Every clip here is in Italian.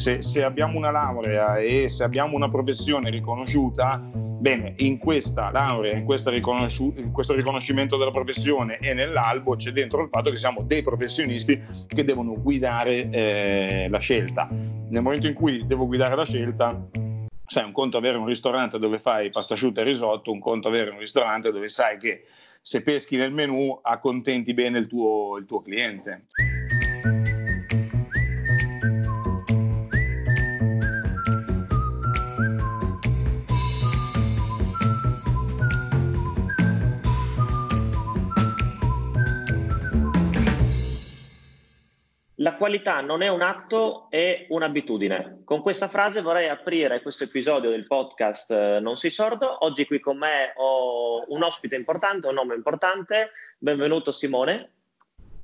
se, se, abbiamo una laurea e se abbiamo una professione riconosciuta, bene, in questa laurea, in, questa riconosci- in questo riconoscimento della professione e nell'albo c'è dentro il fatto che siamo dei professionisti che devono guidare eh, la scelta. Nel momento in cui devo guidare la scelta, sai, un conto avere un ristorante dove fai pasta asciutta e risotto, un conto avere un ristorante dove sai che se peschi nel menù accontenti bene il tuo, il tuo cliente. Qualità non è un atto, è un'abitudine. Con questa frase vorrei aprire questo episodio del podcast eh, Non sei sordo. Oggi qui con me ho un ospite importante, un nome importante. Benvenuto Simone.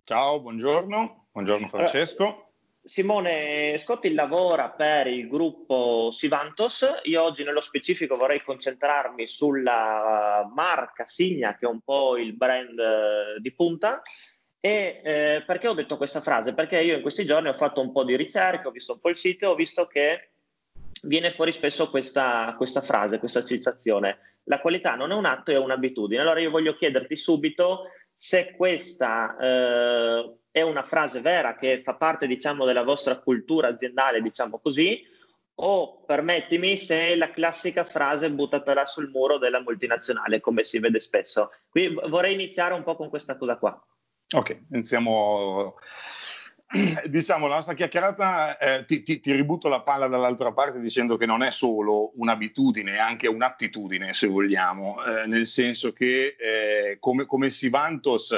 Ciao, buongiorno. Buongiorno Francesco. Allora, Simone Scotti lavora per il gruppo Sivantos. Io oggi nello specifico vorrei concentrarmi sulla marca Signa, che è un po' il brand eh, di punta e eh, perché ho detto questa frase? Perché io in questi giorni ho fatto un po' di ricerca, ho visto un po' il sito e ho visto che viene fuori spesso questa, questa frase, questa citazione. La qualità non è un atto, è un'abitudine. Allora io voglio chiederti subito se questa eh, è una frase vera che fa parte, diciamo, della vostra cultura aziendale, diciamo così, o permettimi se è la classica frase buttatela sul muro della multinazionale, come si vede spesso. Qui vorrei iniziare un po' con questa cosa qua. Ok, iniziamo. Diciamo, la nostra chiacchierata, eh, ti, ti, ti, ributto la palla dall'altra parte dicendo che non è solo un'abitudine, è anche un'attitudine, se vogliamo, eh, nel senso che eh, come, come Sivantos,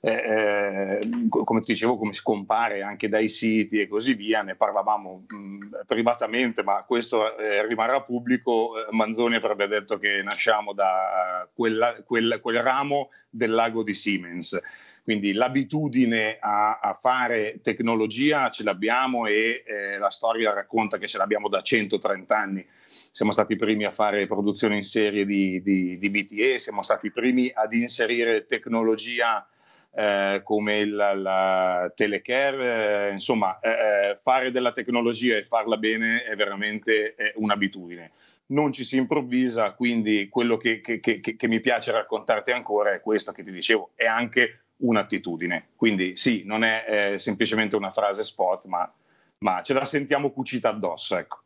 eh, eh, come ti dicevo, come si compare anche dai siti e così via, ne parlavamo mh, privatamente, ma questo eh, rimarrà pubblico, Manzoni avrebbe detto che nasciamo da quella, quel, quel ramo del lago di Siemens. Quindi l'abitudine a, a fare tecnologia ce l'abbiamo e eh, la storia racconta che ce l'abbiamo da 130 anni. Siamo stati i primi a fare produzione in serie di, di, di BTE, siamo stati i primi ad inserire tecnologia eh, come il, la telecare, eh, insomma, eh, eh, fare della tecnologia e farla bene è veramente un'abitudine. Non ci si improvvisa, quindi quello che, che, che, che mi piace raccontarti ancora è questo che ti dicevo, è anche un'attitudine. Quindi sì, non è eh, semplicemente una frase spot, ma, ma, ce la sentiamo cucita addosso. Ecco.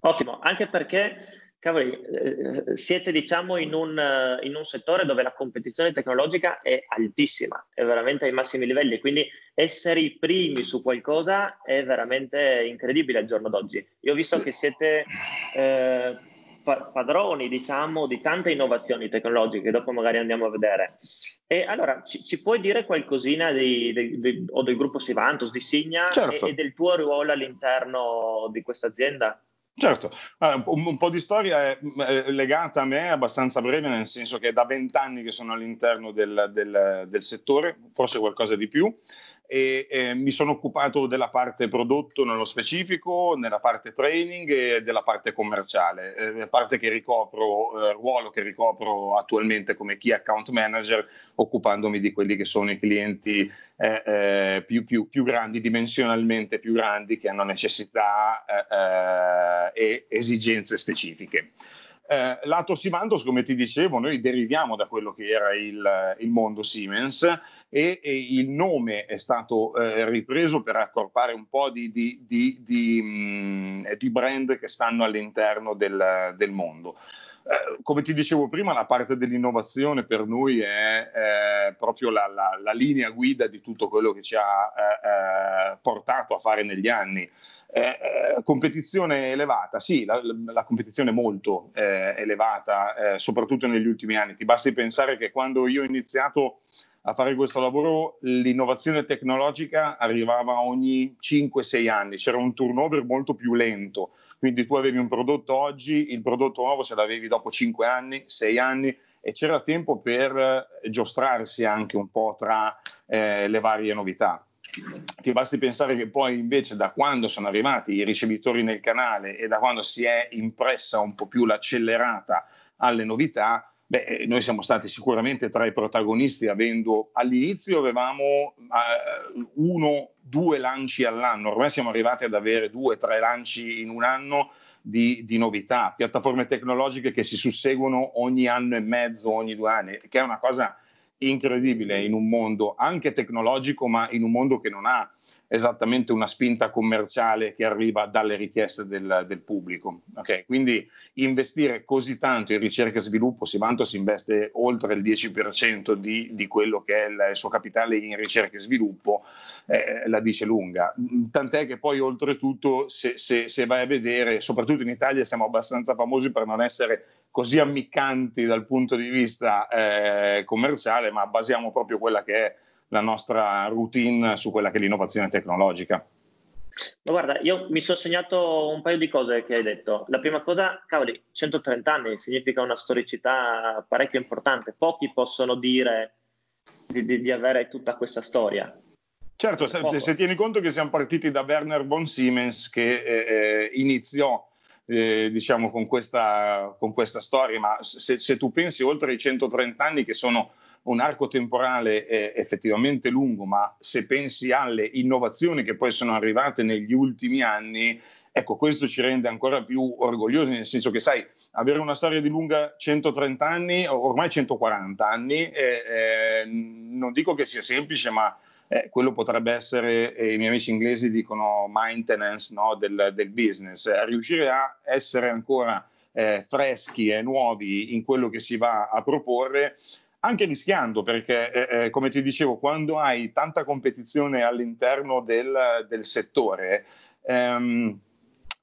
Ottimo, anche perché cavoli, eh, siete diciamo in un, in un, settore dove la competizione tecnologica è altissima, è veramente ai massimi livelli, quindi essere i primi su qualcosa è veramente incredibile al giorno d'oggi. Io ho visto che siete... Eh, padroni, diciamo, di tante innovazioni tecnologiche, dopo magari andiamo a vedere. E allora, ci, ci puoi dire qualcosina di, di, di, o del gruppo Sivantos, di Signa certo. e, e, del tuo ruolo all'interno di questa azienda? Certo, un, un, po' di storia è, è, legata a me, abbastanza breve, nel senso che è da vent'anni che sono all'interno del, del, del settore, forse qualcosa di più e eh, mi sono occupato della parte prodotto nello specifico, nella parte training e della parte commerciale, eh, parte che ricopro, eh, ruolo che ricopro attualmente come key account manager, occupandomi di quelli che sono i clienti eh, eh, più, più, più, grandi, dimensionalmente più grandi, che hanno necessità eh, e esigenze specifiche. Eh, lato Simantos, come ti dicevo, noi deriviamo da quello che era il, il mondo Siemens e, e, il nome è stato eh, ripreso per accorpare un po' di, di, di, di, mh, di brand che stanno all'interno del, del mondo. Eh, come ti dicevo prima, la parte dell'innovazione per noi è, è proprio la, la, la, linea guida di tutto quello che ci ha eh, eh portato a fare negli anni. Eh, eh, competizione elevata, sì, la, la competizione è molto elevata, soprattutto negli ultimi anni. Ti basti pensare che quando io ho iniziato a fare questo lavoro l'innovazione tecnologica arrivava ogni 5-6 anni, c'era un turnover molto più lento quindi tu avevi un prodotto oggi, il prodotto nuovo ce l'avevi dopo 5 anni, 6 anni e c'era tempo per eh, giostrarsi anche un po' tra eh, le varie novità. Ti basti pensare che poi invece da quando sono arrivati i ricevitori nel canale e da quando si è impressa un po' più l'accelerata alle novità, Beh, noi siamo stati sicuramente tra i protagonisti, avendo all'inizio avevamo uh, uno, due lanci all'anno, ormai siamo arrivati ad avere due, tre lanci in un anno di, di, novità, piattaforme tecnologiche che si susseguono ogni anno e mezzo, ogni due anni, che è una cosa incredibile in un mondo anche tecnologico, ma in un mondo che non ha esattamente una spinta commerciale che arriva dalle richieste del, del pubblico. Okay? Quindi investire così tanto in ricerca e sviluppo, Sivanto si investe oltre il 10% di, di quello che è il, il, suo capitale in ricerca e sviluppo, eh, la dice lunga. Tant'è che poi oltretutto se, se, se vai a vedere, soprattutto in Italia siamo abbastanza famosi per non essere così ammiccanti dal punto di vista eh, commerciale, ma basiamo proprio quella che è la nostra routine su quella che è l'innovazione tecnologica. Ma guarda, io mi sono segnato un paio di cose che hai detto. La prima cosa, cavoli, 130 anni significa una storicità parecchio importante. Pochi possono dire di, di, di avere tutta questa storia. Certo, se, se, tieni conto che siamo partiti da Werner von Siemens che eh, eh, iniziò eh, diciamo con questa, con questa, storia, ma se, se tu pensi oltre i 130 anni che sono un arco temporale eh, effettivamente lungo, ma se pensi alle innovazioni che poi sono arrivate negli ultimi anni, ecco, questo ci rende ancora più orgogliosi, nel senso che, sai, avere una storia di lunga 130 anni, ormai 140 anni, eh, eh, non dico che sia semplice, ma eh, quello potrebbe essere, eh, i miei amici inglesi dicono maintenance no, del, del, business, riuscire a essere ancora eh, freschi e nuovi in quello che si va a proporre anche rischiando perché, eh, eh, come ti dicevo, quando hai tanta competizione all'interno del, del settore, ehm,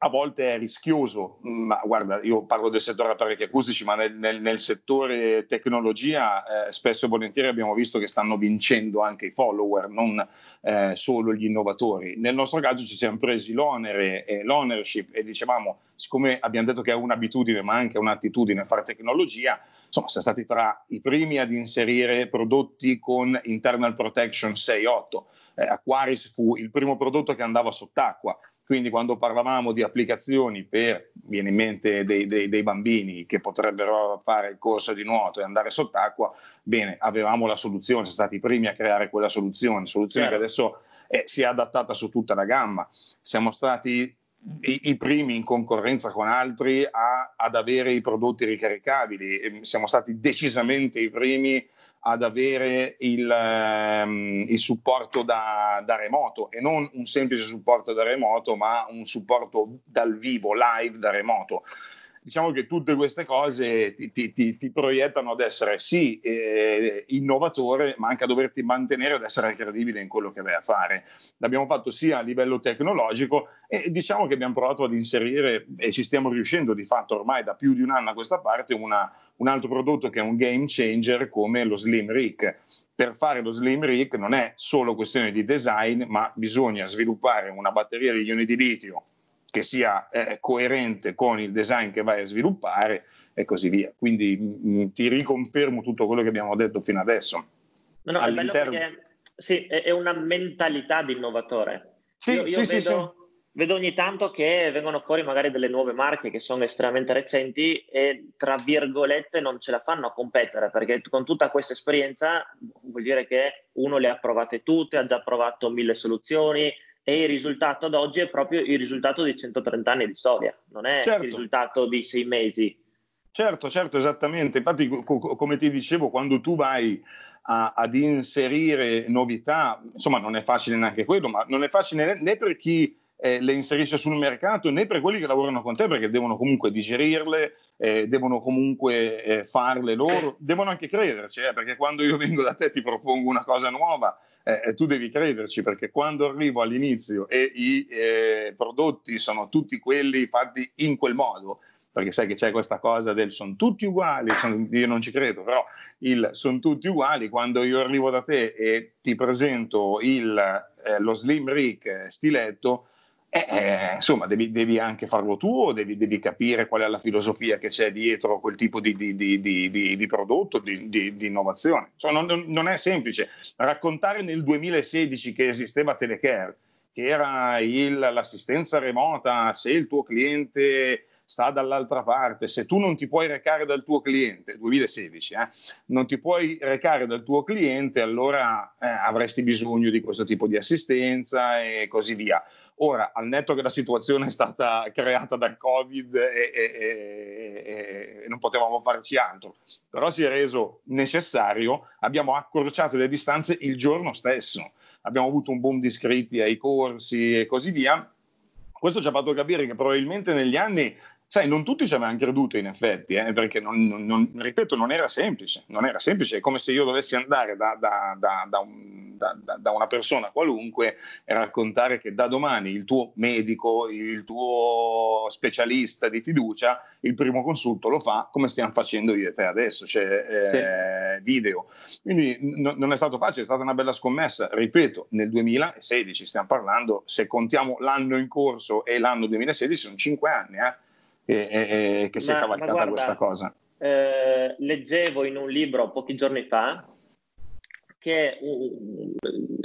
a volte è rischioso, ma guarda, io parlo del settore apparecchi acustici, ma nel, nel, nel settore tecnologia eh, spesso e volentieri abbiamo visto che stanno vincendo anche i follower, non eh, solo gli innovatori. Nel nostro caso ci siamo presi l'onere e l'ownership e dicevamo, siccome abbiamo detto che è un'abitudine ma anche un'attitudine fare tecnologia, insomma, siamo stati tra i primi ad inserire prodotti con internal protection 6.8. Eh, Aquaris fu il primo prodotto che andava sott'acqua, quindi quando parlavamo di applicazioni per, viene in mente dei, dei, dei, bambini che potrebbero fare il corso di nuoto e andare sott'acqua, bene, avevamo la soluzione, siamo stati i primi a creare quella soluzione, soluzione certo. che adesso eh, si è adattata su tutta la gamma. Siamo stati i, i, primi in concorrenza con altri a, ad avere i prodotti ricaricabili. Siamo stati decisamente i primi ad avere il, um, il supporto da, da, remoto e non un semplice supporto da remoto, ma un supporto dal vivo, live da remoto diciamo che tutte queste cose ti, ti, ti, ti proiettano ad essere sì eh, innovatore, ma anche a doverti mantenere ad essere credibile in quello che vai a fare. L'abbiamo fatto sia a livello tecnologico e diciamo che abbiamo provato ad inserire, e ci stiamo riuscendo di fatto ormai da più di un anno a questa parte, una, un altro prodotto che è un game changer come lo Slim Rig per fare lo Slim Rig non è solo questione di design, ma bisogna sviluppare una batteria di ioni di litio che sia eh, coerente con il design che vai a sviluppare e così via. Quindi mh, mm, ti riconfermo tutto quello che abbiamo detto fino adesso. No, no, è bello perché sì, è, una mentalità di innovatore. Sì, io, io sì, vedo, sì, vedo ogni tanto che vengono fuori magari delle nuove marche che sono estremamente recenti e tra virgolette non ce la fanno a competere perché con tutta questa esperienza vuol dire che uno le ha provate tutte, ha già provato mille soluzioni, e il risultato ad oggi è proprio il risultato di 130 anni di storia, non è certo. il risultato di sei mesi. Certo, certo, esattamente. Infatti, co- come ti dicevo, quando tu vai a, ad inserire novità, insomma, non è facile neanche quello, ma non è facile né, per chi eh, le inserisce sul mercato né per quelli che lavorano con te perché devono comunque digerirle, eh, devono comunque eh, farle loro, devono anche crederci, eh, perché quando io vengo da te ti propongo una cosa nuova, eh, tu devi crederci perché quando arrivo all'inizio e i eh, prodotti sono tutti quelli fatti in quel modo, perché sai che c'è questa cosa del sono tutti uguali, son, io non ci credo, però il sono tutti uguali, quando io arrivo da te e ti presento il, eh, lo Slim Rick stiletto, eh, eh, insomma, devi, devi, anche farlo tu, devi, devi, capire qual è la filosofia che c'è dietro quel tipo di, di, di, di prodotto, di, innovazione. Insomma, non, non, è semplice. Raccontare nel 2016 che esisteva Telecare, che era il, l'assistenza remota, se il tuo cliente sta dall'altra parte, se tu non ti puoi recare dal tuo cliente, 2016, eh, non ti puoi recare dal tuo cliente, allora eh, avresti bisogno di questo tipo di assistenza e così via. Ora, al netto che la situazione è stata creata dal Covid e, e, e, e non potevamo farci altro, però si è reso necessario, abbiamo accorciato le distanze il giorno stesso. Abbiamo avuto un boom di iscritti ai corsi e così via. Questo ci ha fatto capire che probabilmente negli anni Sai, non tutti ci avevano creduto in effetti, eh, perché non, non, ripeto, non era semplice, non era semplice, è come se io dovessi andare da, da, da, da un, una persona qualunque e raccontare che da domani il tuo medico, il tuo specialista di fiducia, il primo consulto lo fa come stiamo facendo io e te adesso, cioè eh, sì. video. Quindi n- non è stato facile, è stata una bella scommessa, ripeto, nel 2016 stiamo parlando, se contiamo l'anno in corso e l'anno 2016 sono cinque anni, eh e, e, che si è cavalcata questa cosa. Eh, leggevo in un libro pochi giorni fa che uh,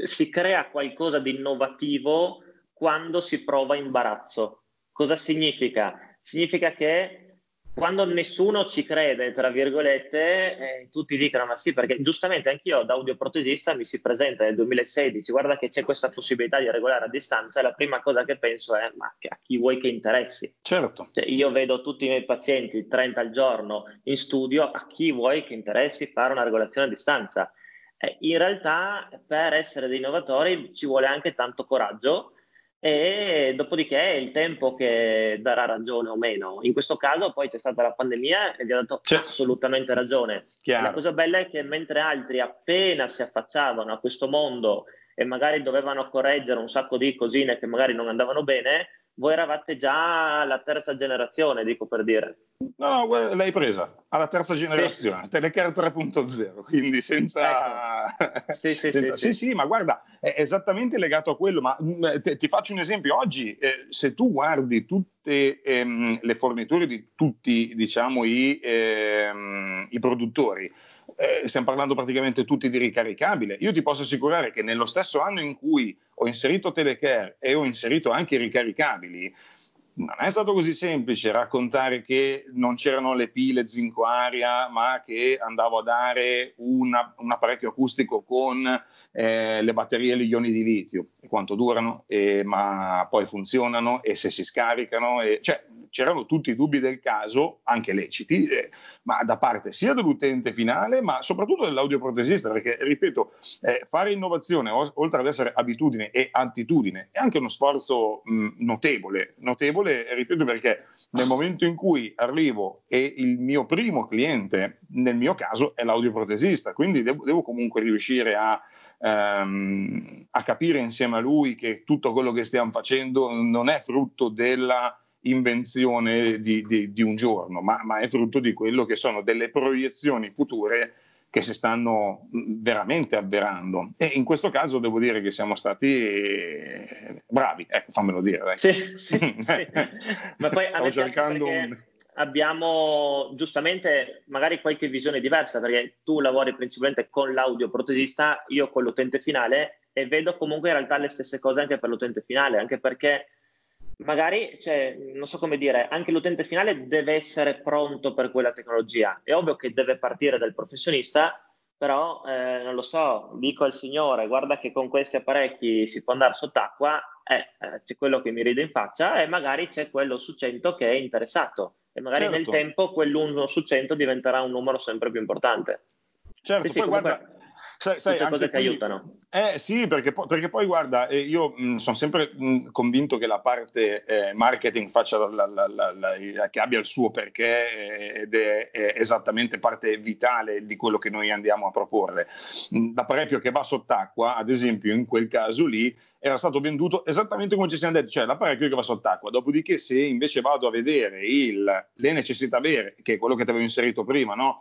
si crea qualcosa di innovativo quando si prova imbarazzo. Cosa significa? Significa che quando nessuno ci crede, tra virgolette, eh, tutti dicono ma sì, perché giustamente anch'io da audioprotesista mi si presenta nel 2016, guarda che c'è questa possibilità di regolare a distanza e la prima cosa che penso è ma a chi vuoi che interessi? Certo. Cioè, io vedo tutti i miei pazienti 30 al giorno in studio, a chi vuoi che interessi fare una regolazione a distanza? Eh, in realtà per essere dei innovatori ci vuole anche tanto coraggio e dopodiché è il tempo che darà ragione o meno. In questo caso poi c'è stata la pandemia e vi ha dato c'è. assolutamente ragione. Chiaro. La cosa bella è che mentre altri appena si affacciavano a questo mondo e magari dovevano correggere un sacco di cosine che magari non andavano bene, voi eravate già alla terza generazione, dico per dire. No, l'hai presa alla terza generazione, sì. Telecare 3.0, quindi senza... Ecco. Sì, sì, senza... sì, sì, ma guarda, è esattamente legato a quello, ma mm, te, ti faccio un esempio, oggi eh, se tu guardi tutte ehm, le forniture di tutti diciamo, i, ehm, i produttori, eh, stiamo parlando praticamente tutti di ricaricabile. Io ti posso assicurare che nello stesso anno in cui ho inserito Telecare e ho inserito anche i ricaricabili, non è stato così semplice raccontare che non c'erano le pile zinco aria, ma che andavo a dare una, un apparecchio acustico con eh, le batterie e gli ioni di litio, quanto durano, e, ma poi funzionano e se si scaricano. E, cioè, c'erano tutti i dubbi del caso, anche leciti, eh, ma da parte sia dell'utente finale, ma soprattutto dell'audioprotesista, perché, ripeto, eh, fare innovazione, oltre ad essere abitudine e attitudine, è anche uno sforzo mh, notevole, notevole, ripeto, perché nel momento in cui arrivo e il mio primo cliente, nel mio caso, è l'audioprotesista, quindi devo, devo comunque riuscire a... Um, a capire insieme a lui che tutto quello che stiamo facendo non è frutto della invenzione di, di, di un giorno, ma, ma, è frutto di quello che sono delle proiezioni future che si stanno veramente avverando. E in questo caso devo dire che siamo stati eh, bravi, ecco, fammelo dire. Dai. Sì, sì, sì. ma poi a cercando un... abbiamo giustamente magari qualche visione diversa, perché tu lavori principalmente con l'audio protesista, io con l'utente finale, e vedo comunque in realtà le stesse cose anche per l'utente finale, anche perché magari, cioè, non so come dire, anche l'utente finale deve essere pronto per quella tecnologia. È ovvio che deve partire dal professionista, però eh, non lo so, dico al signore, guarda che con questi apparecchi si può andare sott'acqua, eh, eh, c'è quello che mi ride in faccia e magari c'è quello su 100 che è interessato e magari certo. nel tempo quell'1 su 100 diventerà un numero sempre più importante. Certo, sì, poi comunque... guarda sai, sai, tutte cose qui, che aiutano. Eh sì, perché, perché poi guarda, eh, io mh, sono sempre mh, convinto che la parte eh, marketing faccia la, la, la, che abbia il suo perché ed è, è, esattamente parte vitale di quello che noi andiamo a proporre. L'apparecchio che va sott'acqua, ad esempio, in quel caso lì, era stato venduto esattamente come ci siamo detti, cioè l'apparecchio che va sott'acqua. Dopodiché, se invece vado a vedere il, le necessità vere, che è quello che ti avevo inserito prima, no?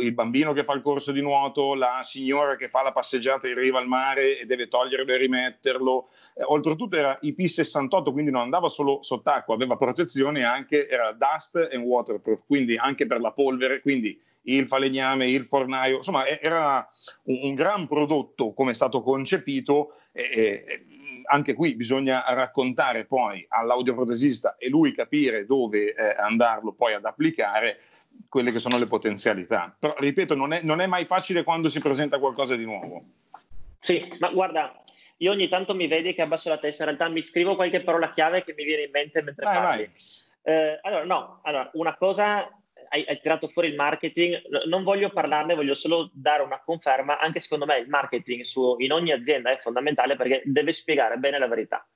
il bambino che fa il corso di nuoto, la signora che fa la passeggiata in riva al mare e deve toglierlo e rimetterlo. Eh, oltretutto era IP68, quindi non andava solo sott'acqua, aveva protezione anche, era dust and waterproof, quindi anche per la polvere, quindi il falegname, il fornaio, insomma era un gran prodotto come è stato concepito e, anche qui bisogna raccontare poi all'audioprotesista e lui capire dove eh, andarlo poi ad applicare quelle che sono le potenzialità. Però, ripeto, non è, non è mai facile quando si presenta qualcosa di nuovo. Sì, ma guarda, io ogni tanto mi vedi che abbasso la testa, in realtà mi scrivo qualche parola chiave che mi viene in mente mentre vai, parli. Vai. Eh, allora, no, allora, una cosa, hai, hai, tirato fuori il marketing, non voglio parlarne, voglio solo dare una conferma, anche secondo me il marketing su, in ogni azienda è fondamentale perché deve spiegare bene la verità.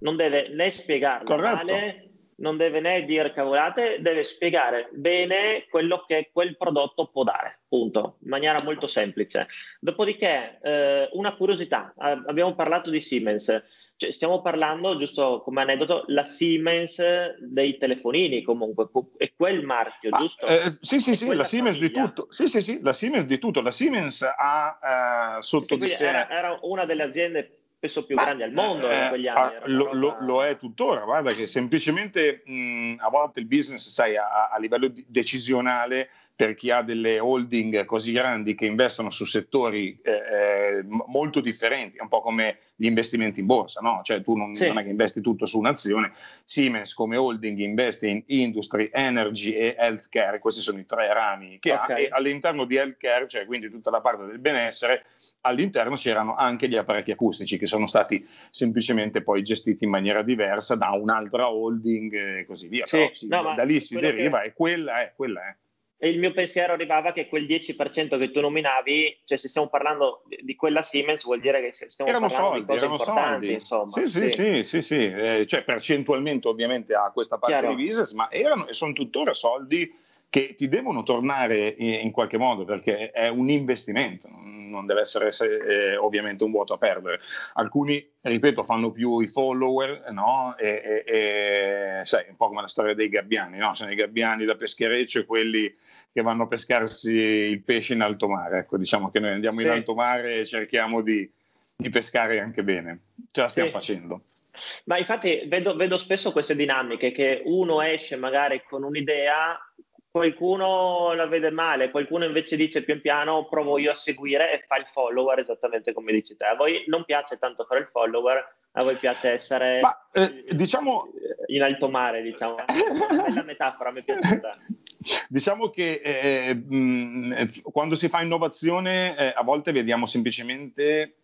Non deve né spiegarla Corretto. male non deve né dire cavolate, deve spiegare bene quello che quel prodotto può dare, punto, in maniera molto semplice. Dopodiché, eh, una curiosità, abbiamo parlato di Siemens, cioè, stiamo parlando, giusto come aneddoto, la Siemens dei telefonini comunque, è quel marchio, ah, giusto? Eh, sì, sì, sì, la Siemens famiglia. di tutto, sì, sì, sì, la Siemens di tutto, la Siemens ha eh, sotto di sé... Era, era una delle aziende spesso più Ma, grandi al mondo eh, in quegli anni. Lo, roba... lo, lo, è tuttora, guarda che semplicemente mh, a volte il business, sai, a, a livello decisionale per chi ha delle holding così grandi che investono su settori eh, eh molto differenti, un po' come gli investimenti in borsa, no? Cioè tu non, sì. non, è che investi tutto su un'azione, Siemens come holding investe in industry, energy e healthcare, questi sono i tre rami che okay. ha e all'interno di healthcare, cioè quindi tutta la parte del benessere, all'interno c'erano anche gli apparecchi acustici che sono stati semplicemente poi gestiti in maniera diversa da un'altra holding e così via. Sì. Però, sì, no, da lì si deriva che... e quella è, quella è. E il mio pensiero arrivava che quel 10% che tu nominavi, cioè se stiamo parlando di quella Siemens, vuol dire che stiamo erano parlando soldi, di cose importanti, soldi. insomma. Sì, sì, sì, sì, sì. Eh, cioè percentualmente ovviamente a questa parte Chiaro. di business, ma erano e sono tuttora soldi che ti devono tornare in, qualche modo perché è un investimento, non deve essere eh, ovviamente un vuoto a perdere. Alcuni, ripeto, fanno più i follower, no? E, e, e sai, un po' come la storia dei gabbiani, no? Sono i gabbiani da peschereccio e quelli che vanno a pescarsi il pesce in alto mare. Ecco, diciamo che noi andiamo sì. in alto mare e cerchiamo di, di, pescare anche bene. Ce la stiamo sì. facendo. Ma infatti vedo, vedo spesso queste dinamiche che uno esce magari con un'idea qualcuno la vede male, qualcuno invece dice pian piano provo io a seguire e fa il follower esattamente come dici te. A voi non piace tanto fare il follower, a voi piace essere Ma, eh, diciamo... in alto mare, diciamo. Bella metafora, mi piace. Diciamo che eh, mh, quando si fa innovazione eh, a volte vediamo semplicemente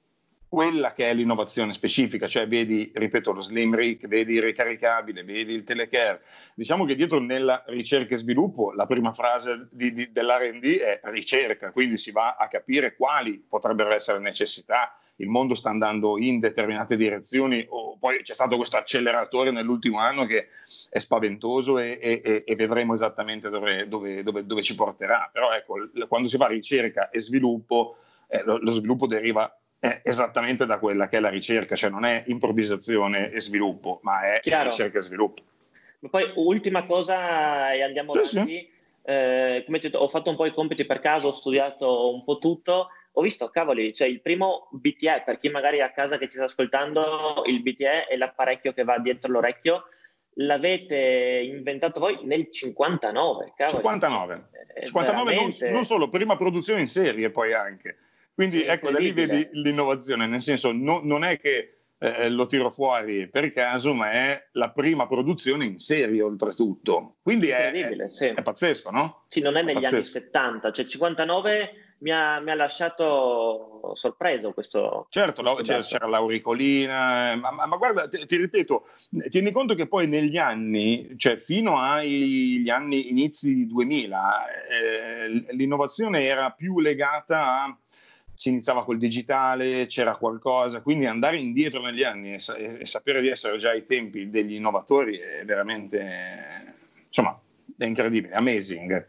quella che è l'innovazione specifica, cioè vedi, ripeto, lo Slim Rig, vedi il ricaricabile, vedi il telecare. Diciamo che dietro nella ricerca e sviluppo la prima frase di, di, dell'R&D è ricerca, quindi si va a capire quali potrebbero essere necessità. Il mondo sta andando in determinate direzioni, o poi c'è stato questo acceleratore nell'ultimo anno che è spaventoso e, e, e vedremo esattamente dove, dove, dove, dove, ci porterà. Però ecco, quando si fa ricerca e sviluppo, eh, lo, lo sviluppo deriva è esattamente da quella che è la ricerca, cioè non è improvvisazione e sviluppo, ma è Chiaro. ricerca e sviluppo. Ma poi ultima cosa e andiamo sì, avanti. Sì. Eh, come detto, ho fatto un po' i compiti per caso, ho studiato un po' tutto, ho visto, cavoli, cioè il primo BTE, per chi magari è a casa che ci sta ascoltando, il BTE è l'apparecchio che va dietro l'orecchio, l'avete inventato voi nel 59, cavoli. 59, 59 veramente... non, non solo, prima produzione in serie poi anche. Quindi ecco, da lì vedi l'innovazione, nel senso no, non è che eh, lo tiro fuori per caso, ma è la prima produzione in serie oltretutto. Quindi è, è, sì. è, pazzesco, no? Sì, non è negli pazzesco. anni 70, cioè 59 mi ha, mi ha lasciato sorpreso questo. Certo, questo c'era, c'era, l'auricolina, ma, ma, ma guarda, ti, ti, ripeto, tieni conto che poi negli anni, cioè fino agli anni inizi 2000, eh, l'innovazione era più legata a si iniziava col digitale, c'era qualcosa, quindi andare indietro negli anni e, e, sapere di essere già ai tempi degli innovatori è veramente, insomma, è incredibile, amazing.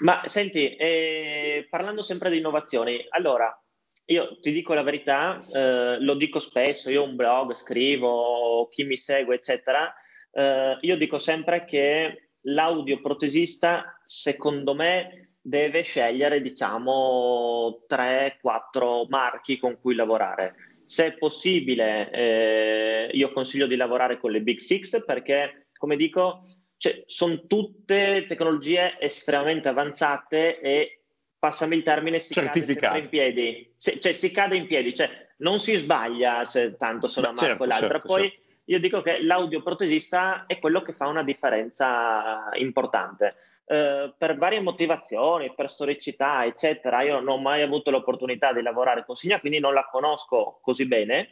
Ma senti, eh, parlando sempre di innovazioni, allora, io ti dico la verità, eh, lo dico spesso, io ho un blog, scrivo, chi mi segue, eccetera, eh, io dico sempre che l'audioprotesista, secondo me, deve scegliere, diciamo, 3-4 marchi con cui lavorare. Se è possibile, eh, io consiglio di lavorare con le Big Six perché, come dico, cioè, sono tutte tecnologie estremamente avanzate e passami il termine, si cade in piedi. Se, cioè, si cade in piedi. Cioè, non si sbaglia se tanto se una marca certo, o l'altra. Certo, Poi certo. io dico che l'audioprotesista è quello che fa una differenza importante. Eh, per varie motivazioni, per storicità, eccetera, io non ho mai avuto l'opportunità di lavorare con Signa, quindi non la conosco così bene,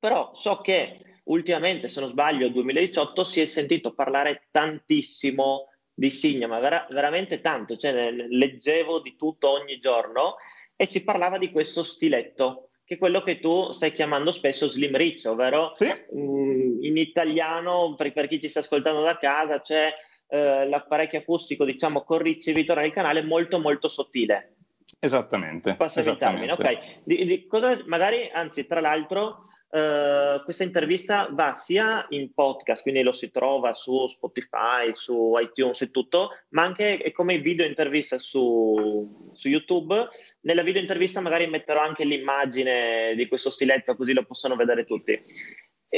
però so che ultimamente, se non sbaglio, nel 2018 si è sentito parlare tantissimo di Signa, ma vera- veramente tanto, cioè, leggevo di tutto ogni giorno e si parlava di questo stiletto, che è quello che tu stai chiamando spesso Slim Rich, ovvero sì. mh, mm, in italiano, per, per, chi ci sta ascoltando da casa, c'è eh, l'apparecchio acustico, diciamo, con ricevitore nel canale molto molto sottile. Esattamente. Passa il termine, ok. Di, di cosa, magari, anzi, tra l'altro, eh, questa intervista va sia in podcast, quindi lo si trova su Spotify, su iTunes e tutto, ma anche come video intervista su, su YouTube. Nella video intervista magari metterò anche l'immagine di questo stiletto, così lo possono vedere tutti.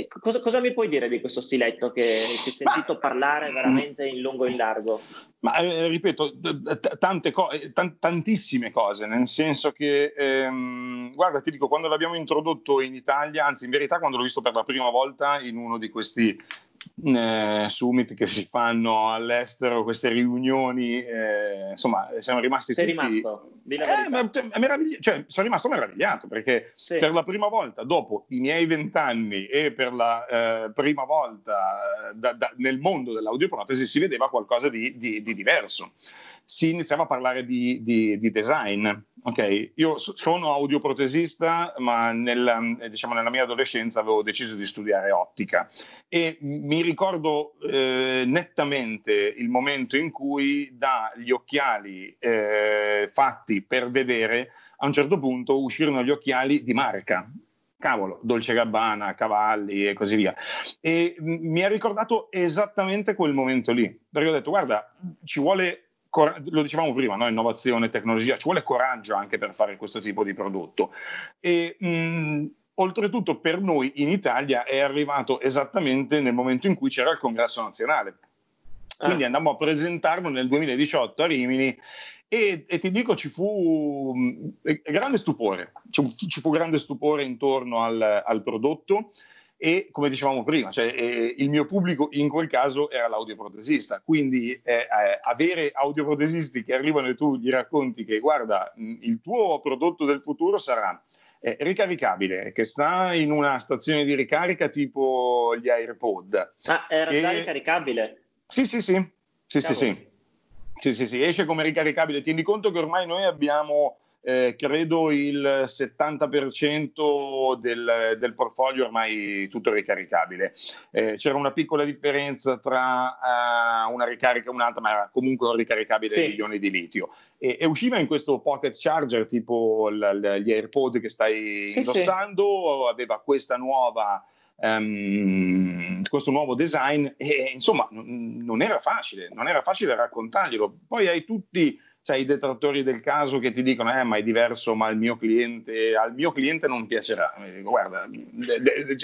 Cosa, cosa, mi puoi dire di questo stiletto che si è sentito Ma... parlare veramente in lungo e in largo? Ma eh, ripeto, tante co- eh, t- tantissime cose, nel senso che, ehm, guarda, ti dico, quando l'abbiamo introdotto in Italia, anzi in verità quando l'ho visto per la prima volta in uno di questi eh, summit che si fanno all'estero, queste riunioni, eh, insomma, siamo rimasti Sei tutti... rimasto? Eh, ma, cioè, meravigli- cioè, sono rimasto meravigliato perché sì. per la prima volta, dopo i miei vent'anni e per la eh, prima volta da, da, nel mondo dell'audioprotesi si vedeva qualcosa di, di, di diverso si iniziava a parlare di, di, di design. Okay? Io sono audioprotesista, ma nella, diciamo, nella, mia adolescenza avevo deciso di studiare ottica e mi ricordo eh, nettamente il momento in cui dagli occhiali eh, fatti per vedere, a un certo punto uscirono gli occhiali di marca, cavolo, Dolce Gabbana, Cavalli e così via. E mi ha ricordato esattamente quel momento lì, perché ho detto, guarda, ci vuole lo dicevamo prima, no? innovazione, tecnologia, ci vuole coraggio anche per fare questo tipo di prodotto. E, mh, oltretutto per noi in Italia è arrivato esattamente nel momento in cui c'era il congresso nazionale. Quindi ah. andammo a presentarlo nel 2018 a Rimini e, e ti dico ci fu mh, grande stupore, ci, ci, fu grande stupore intorno al, al prodotto e come dicevamo prima, cioè, eh, il mio pubblico in quel caso era l'audioprotesista, quindi eh, eh, avere audioprotesisti che arrivano e tu gli racconti che guarda, il tuo prodotto del futuro sarà eh, ricaricabile, che sta in una stazione di ricarica tipo gli AirPod. Ah, era che... già ricaricabile? Sì, sì, sì, sì, sì, sì. Sì, sì, sì, esce come ricaricabile. Tieni conto che ormai noi abbiamo eh, credo il 70% del, del, portfolio ormai tutto ricaricabile. Eh, c'era una piccola differenza tra uh, una ricarica e un'altra, ma era comunque un ricaricabile sì. di ioni di litio. E, e, usciva in questo pocket charger tipo l, l, gli AirPod che stai sì, indossando, sì. aveva questa nuova... Um, questo nuovo design e insomma n- non era facile, non era facile raccontarglielo. Poi hai tutti c'hai i detrattori del caso che ti dicono eh ma è diverso ma al mio cliente, al mio cliente non piacerà dico, guarda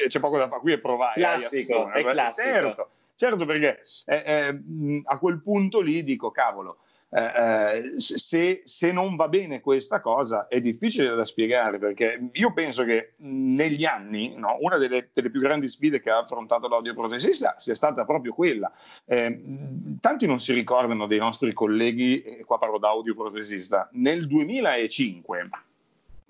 c'è poco da fare qui e provare classico, è classico. certo, certo perché eh, eh, a quel punto lì dico cavolo eh, eh, se, se, non va bene questa cosa è difficile da spiegare perché io penso che negli anni no, una delle, delle, più grandi sfide che ha affrontato l'audioprotesista sia stata proprio quella. Eh, tanti non si ricordano dei nostri colleghi, qua parlo da audioprotesista, nel 2005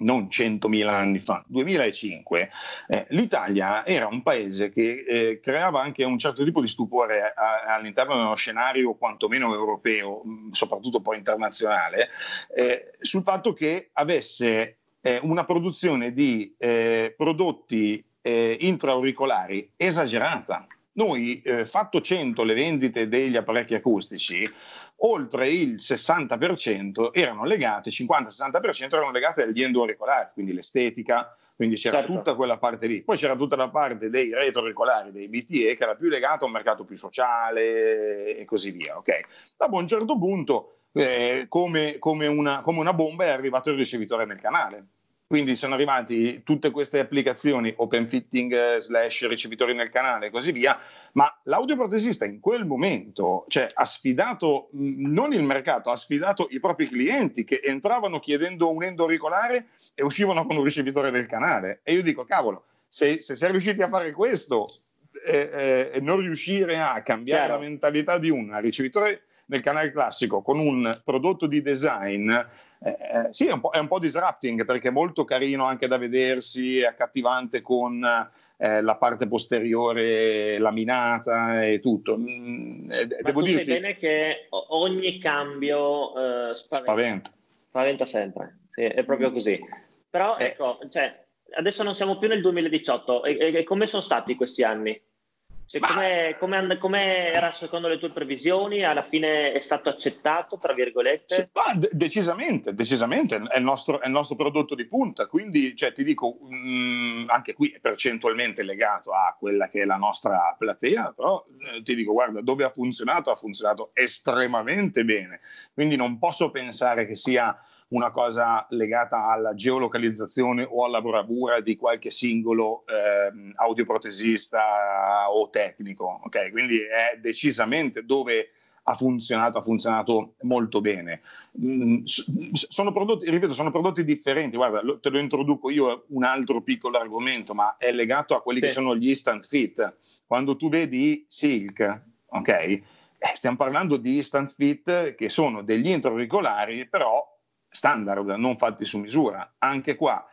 non 100.000 anni fa, 2005, eh, l'Italia era un paese che eh, creava anche un certo tipo di stupore a, all'interno dello scenario quantomeno europeo, mm, soprattutto poi internazionale, eh, sul fatto che avesse eh, una produzione di eh, prodotti eh, intraauricolari esagerata. Noi, fatto 100 le vendite degli apparecchi acustici, oltre il 60% erano legate, 50-60% erano legate agli endoauricolari, quindi l'estetica, quindi c'era certo. tutta quella parte lì. Poi c'era tutta la parte dei retroauricolari, dei BTE, che era più legata a un mercato più sociale e così via. Okay? Dopo a un certo punto, eh, come, come, una, come una bomba, è arrivato il ricevitore nel canale quindi sono arrivati tutte queste applicazioni, open fitting eh, slash ricevitori nel canale e così via, ma l'audioprotesista in quel momento cioè, ha sfidato non il mercato, ha sfidato i propri clienti che entravano chiedendo un endoricolare e uscivano con un ricevitore del canale. E io dico, cavolo, se, se siamo riusciti a fare questo e eh, eh, non riuscire a cambiare Chiaro. la mentalità di un ricevitore nel canale classico con un prodotto di design eh, eh, sì, è un, è un, po', disrupting perché è molto carino anche da vedersi, è accattivante con eh, la parte posteriore laminata e tutto. Mm, eh, devo dirti... bene che ogni cambio eh, spaventa. spaventa. spaventa. sempre, sì, è proprio così. Però eh. ecco, cioè, adesso non siamo più nel 2018 e, e come sono stati questi anni? Cioè, come, come, come, era secondo le tue previsioni? Alla fine è stato accettato, tra virgolette? Ma de- decisamente, decisamente, è il, nostro, è il, nostro, prodotto di punta, quindi cioè, ti dico, mh, mm, anche qui è percentualmente legato a quella che è la nostra platea, però eh, ti dico, guarda, dove ha funzionato, ha funzionato estremamente bene, quindi non posso pensare che sia una cosa legata alla geolocalizzazione o alla bravura di qualche singolo eh, audioprotesista o tecnico. Okay? Quindi è decisamente dove ha funzionato, ha funzionato molto bene. Mm, sono prodotti, ripeto, sono prodotti differenti. Guarda, te lo introduco io un altro piccolo argomento, ma è legato a quelli sì. che sono gli instant fit. Quando tu vedi Silk, ok? Eh, stiamo parlando di instant fit che sono degli introauricolari, però standard, non fatti su misura. Anche qua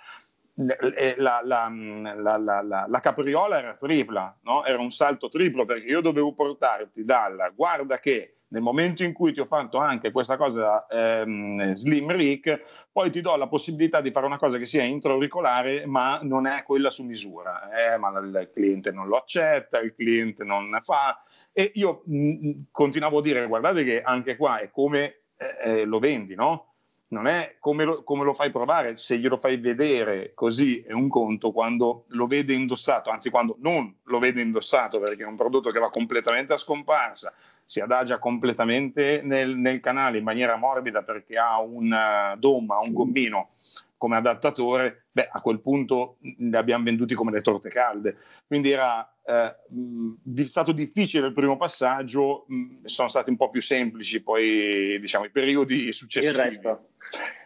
la, la, la, la capriola era tripla, no? era un salto triplo perché io dovevo portarti dalla guarda che nel momento in cui ti ho fatto anche questa cosa ehm, slim rig, poi ti do la possibilità di fare una cosa che sia introauricolare, ma non è quella su misura. Eh, ma il cliente non lo accetta, il cliente non ne fa. E io mh, continuavo a dire, guardate che anche qua è come eh, eh lo vendi, no? Non è come lo, come lo, fai provare, se glielo fai vedere così è un conto, quando lo vede indossato, anzi quando non lo vede indossato perché è un prodotto che va completamente a scomparsa, si adagia completamente nel, nel canale in maniera morbida perché ha un dom, ha un gommino come adattatore, beh, a quel punto le abbiamo venduti come le torte calde. Quindi era eh, mh, stato difficile il primo passaggio, mh, sono stati un po' più semplici poi diciamo i periodi successivi. Il resto.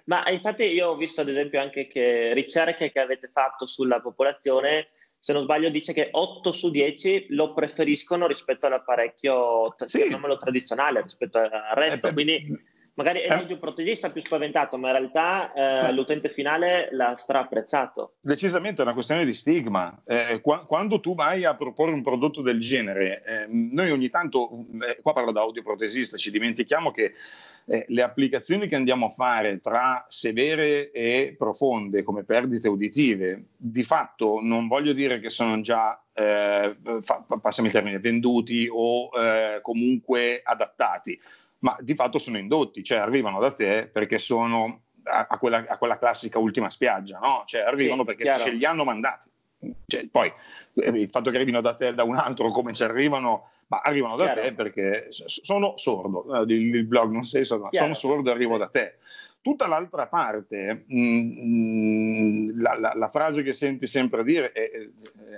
Ma infatti io ho visto ad esempio anche che ricerche che avete fatto sulla popolazione, se non sbaglio dice che 8 su 10 lo preferiscono rispetto all'apparecchio, sì. tradizionale, rispetto al resto, eh, quindi magari è eh? il protegista più spaventato, ma in realtà eh, eh. l'utente finale l'ha straapprezzato. Decisamente è una questione di stigma. Eh, qua, quando tu vai a proporre un prodotto del genere, eh, noi ogni tanto, eh, qua parlo da audioprotesista, ci dimentichiamo che le applicazioni che andiamo a fare tra severe e profonde come perdite uditive, di fatto non voglio dire che sono già, eh, fa, passami il termine, venduti o comunque adattati ma di fatto sono indotti, cioè arrivano da te perché sono a, a, quella, a quella, classica ultima spiaggia, no? Cioè arrivano sì, perché chiaro. ce li hanno mandati. Cioè, poi eh, il fatto che arrivino da te da un altro, come ci arrivano, ma arrivano da chiaro. te perché sono sordo, eh, il, blog non sei sordo, sono sordo e arrivo da te. Tutta l'altra parte, mh, mm, mm, la, la, la, frase che senti sempre dire, e,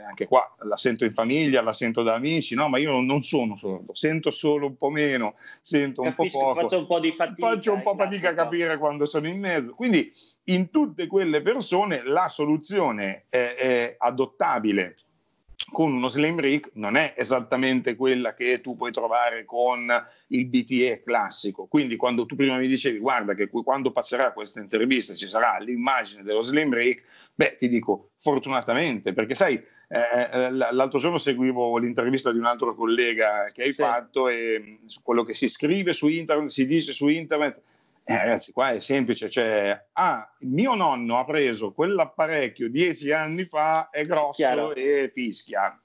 anche qua la sento in famiglia, la sento da amici, no, ma io non sono sordo, sento solo un po' meno, sento Capisco, un po' poco. Faccio un po' di fatica. Faccio un po' fatica a capire quando sono in mezzo. Quindi in tutte quelle persone la soluzione è, è adottabile con uno slim rig non è esattamente quella che tu puoi trovare con il BTE classico. Quindi quando tu prima mi dicevi guarda che quando passerà questa intervista ci sarà l'immagine dello slim rig, beh ti dico fortunatamente perché sai eh, eh l'altro giorno seguivo l'intervista di un altro collega che hai sì. fatto e quello che si scrive su internet, si dice su internet eh, ragazzi, qua è semplice, cioè, ah, mio nonno ha preso quell'apparecchio dieci anni fa, è grosso Chiaro. e fischia.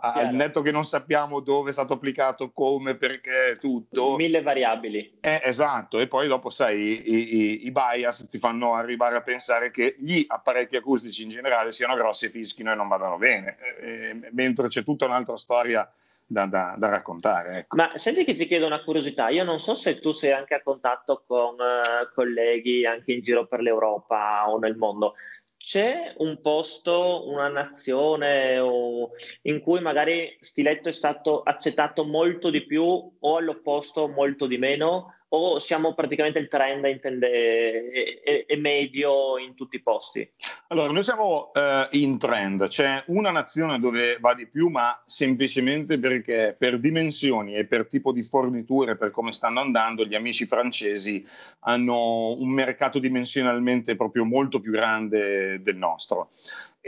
Al netto che non sappiamo dove è stato applicato, come, perché, tutto. Mille variabili. Eh, esatto, e poi dopo, sai, i, i, i, bias ti fanno arrivare a pensare che gli apparecchi acustici in generale siano grossi, fischino e non vadano bene, eh, mentre c'è tutta un'altra storia da, da, da raccontare. Ecco. Ma senti che ti chiedo una curiosità, io non so se tu sei anche a contatto con uh, colleghi anche in giro per l'Europa o nel mondo. C'è un posto, una nazione o, in cui magari Stiletto è stato accettato molto di più o all'opposto molto di meno? O siamo praticamente il trend intende, è, è, medio in tutti i posti? Allora, noi siamo uh, in trend, c'è una nazione dove va di più, ma semplicemente perché per dimensioni e per tipo di forniture, per come stanno andando, gli amici francesi hanno un mercato dimensionalmente proprio molto più grande del nostro.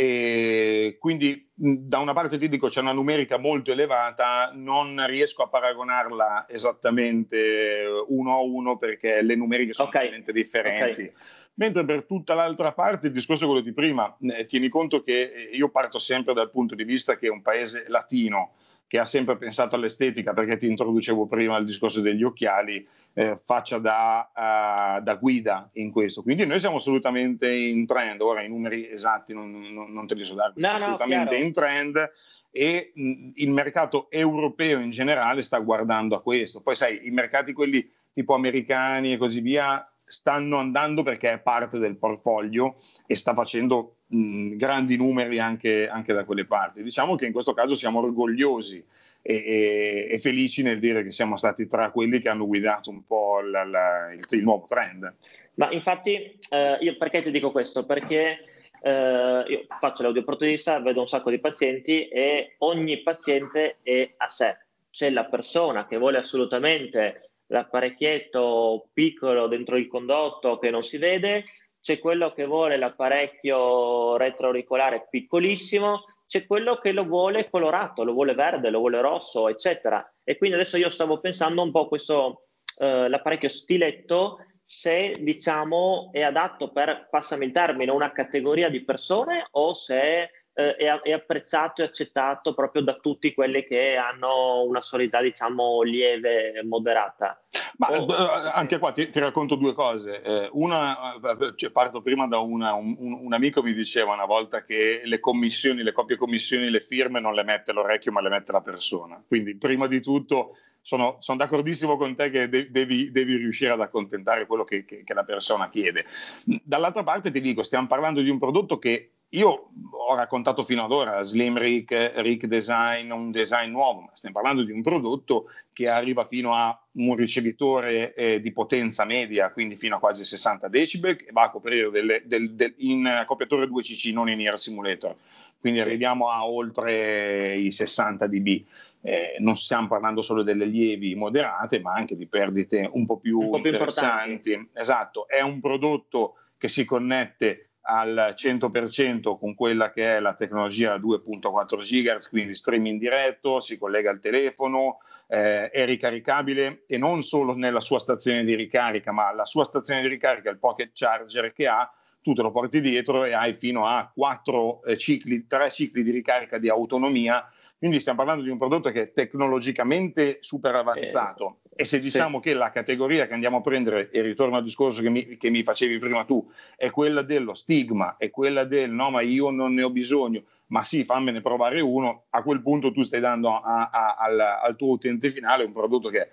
E quindi da una parte ti dico c'è una numerica molto elevata, non riesco a paragonarla esattamente uno a uno perché le numeriche sono okay. veramente differenti. Okay. Mentre per tutta l'altra parte il discorso è quello di prima, eh, tieni conto che io parto sempre dal punto di vista che è un paese latino che ha sempre pensato all'estetica, perché ti introducevo prima il discorso degli occhiali, eh, faccia da, uh, da, guida in questo. Quindi noi siamo assolutamente in trend, ora i numeri esatti non, non, non te li so dare, no, no, assolutamente chiaro. in trend e mh, il mercato europeo in generale sta guardando a questo. Poi sai, i mercati quelli tipo americani e così via stanno andando perché è parte del portfolio e sta facendo mh, grandi numeri anche, anche, da quelle parti. Diciamo che in questo caso siamo orgogliosi e, e, e, felici nel dire che siamo stati tra quelli che hanno guidato un po' la, la, il, il, nuovo trend. Ma infatti, eh, io perché ti dico questo? Perché eh, io faccio l'audioprotesista, vedo un sacco di pazienti e ogni paziente è a sé. C'è la persona che vuole assolutamente l'apparecchietto piccolo dentro il condotto che non si vede, c'è quello che vuole l'apparecchio retroauricolare piccolissimo, c'è quello che lo vuole colorato, lo vuole verde, lo vuole rosso, eccetera. E quindi adesso io stavo pensando un po' questo, eh, l'apparecchio stiletto, se diciamo è adatto per, passami il termine, una categoria di persone o se eh, è, è, apprezzato e accettato proprio da tutti quelli che hanno una solidità, diciamo, lieve, moderata. Ma oh. anche qua ti, ti, racconto due cose. Eh, una, eh, cioè, parto prima da una, un, un, amico mi diceva una volta che le commissioni, le copie commissioni, le firme non le mette l'orecchio ma le mette la persona. Quindi prima di tutto sono, sono, d'accordissimo con te che de- devi, devi, riuscire ad accontentare quello che, che, che, la persona chiede. Dall'altra parte ti dico, stiamo parlando di un prodotto che io ho raccontato fino ad ora Slim Rick, Rick Design, un design nuovo, ma stiamo parlando di un prodotto che arriva fino a un ricevitore eh, di potenza media, quindi fino a quasi 60 decibel, che va a coprire delle, del, del, in accoppiatore 2CC, non in Air Simulator. Quindi arriviamo a oltre i 60 dB. Eh, non stiamo parlando solo delle lievi moderate, ma anche di perdite un po' più, un po più interessanti. Importanti. Esatto, è un prodotto che si connette al 100% con quella che è la tecnologia 2.4 GHz, quindi streaming diretto, si collega al telefono, eh, è ricaricabile e non solo nella sua stazione di ricarica, ma la sua stazione di ricarica, il pocket charger che ha, tu te lo porti dietro e hai fino a 4 eh, cicli, 3 cicli di ricarica di autonomia quindi stiamo parlando di un prodotto che è tecnologicamente super avanzato eh, e se diciamo sì. che la categoria che andiamo a prendere, e ritorno al discorso che mi, che mi facevi prima tu, è quella dello stigma, è quella del no ma io non ne ho bisogno, ma sì fammene provare uno, a quel punto tu stai dando a, a, al, al tuo utente finale un prodotto che è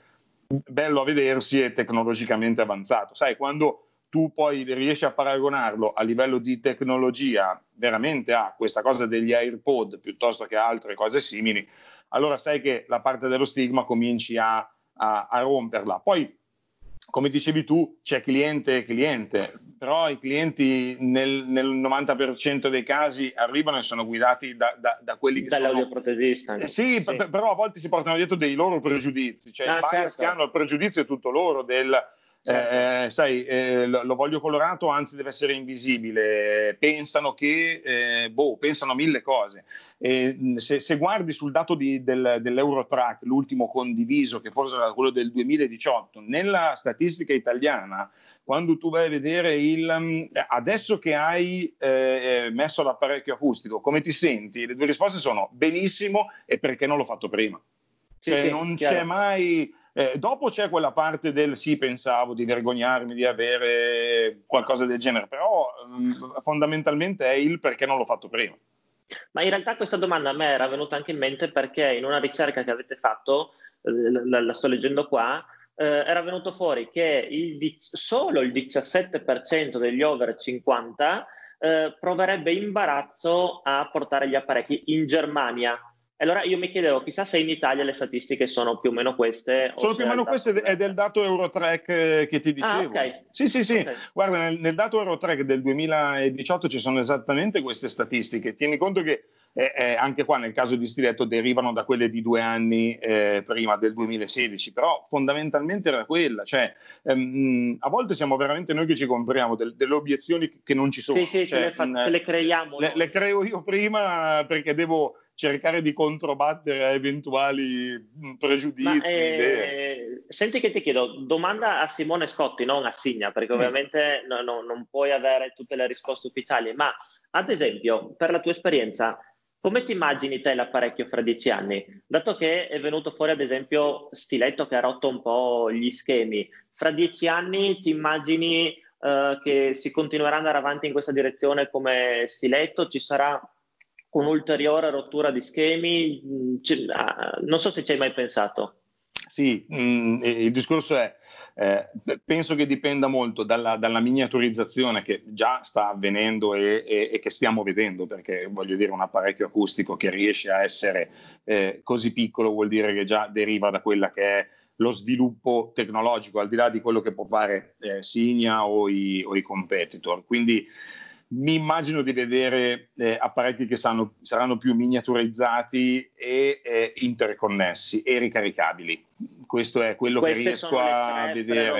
bello a vedersi e tecnologicamente avanzato. Sai, quando tu poi riesci a paragonarlo a livello di tecnologia veramente a questa cosa degli AirPod piuttosto che a altre cose simili, allora sai che la parte dello stigma cominci a, a, a romperla. Poi, come dicevi tu, c'è cliente e cliente, però i clienti nel, nel 90% dei casi arrivano e sono guidati da, da, da quelli che Dall'audioprotesista. Eh, sì, sì. P- però a volte si portano dietro dei loro pregiudizi, cioè ah, il bias certo. che hanno il pregiudizio è tutto loro del. Eh, sai, eh, lo, lo, voglio colorato, anzi deve essere invisibile. Pensano che, eh, boh, pensano a mille cose. Se, se, guardi sul dato di, del, dell'Eurotrack, l'ultimo condiviso, che forse era quello del 2018, nella statistica italiana, quando tu vai a vedere il mm, adesso che hai eh, messo l'apparecchio acustico, come ti senti? Le due risposte sono benissimo e perché non l'ho fatto prima. Sì, cioè, sì, non chiaro. c'è mai eh, dopo c'è quella parte del sì, pensavo di vergognarmi di avere qualcosa del genere, però mh, mm, fondamentalmente è il perché non l'ho fatto prima. Ma in realtà questa domanda a me era venuta anche in mente perché in una ricerca che avete fatto, eh, la, la sto leggendo qua, eh, era venuto fuori che il, solo il 17% degli over 50 eh, proverebbe imbarazzo a portare gli apparecchi in Germania. Allora io mi chiedevo, chissà se in Italia le statistiche sono più o meno queste. Sono più o meno queste è del dato Eurotrack eh, che ti ah, dicevo. Ah, okay. Sì, sì, sì. Okay. Guarda, nel, nel, dato Eurotrack del 2018 ci sono esattamente queste statistiche. Tieni conto che eh, eh, anche qua nel caso di Stiletto derivano da quelle di due anni eh, prima del 2016, però fondamentalmente era quella. Cioè, ehm, a volte siamo veramente noi che ci compriamo del, delle obiezioni che non ci sono. Sì, sì, cioè, ce, le fa, ce le creiamo. Le, le creo io prima perché devo cercare di controbattere a eventuali pregiudizi. Ma, eh, senti che ti chiedo, domanda a Simone Scotti, non a Signa, perché sì. ovviamente no, no, non puoi avere tutte le risposte ufficiali, ma ad esempio, per la tua esperienza, come ti immagini te l'apparecchio fra dieci anni? Dato che è venuto fuori, ad esempio, Stiletto che ha rotto un po' gli schemi, fra dieci anni ti immagini uh, che si continuerà ad andare avanti in questa direzione come Stiletto? Ci sarà un'ulteriore rottura di schemi? Mm, ah, non so se ci hai mai pensato. Sì, mm, il discorso è, eh, penso che dipenda molto dalla, dalla, miniaturizzazione che già sta avvenendo e, e, e, che stiamo vedendo, perché voglio dire un apparecchio acustico che riesce a essere eh, così piccolo vuol dire che già deriva da quella che è lo sviluppo tecnologico, al di là di quello che può fare eh, Signa o i, o i competitor. Quindi mi immagino di vedere eh, apparecchi che saranno, saranno, più miniaturizzati e eh, interconnessi e ricaricabili. Questo è quello Queste che riesco a vedere.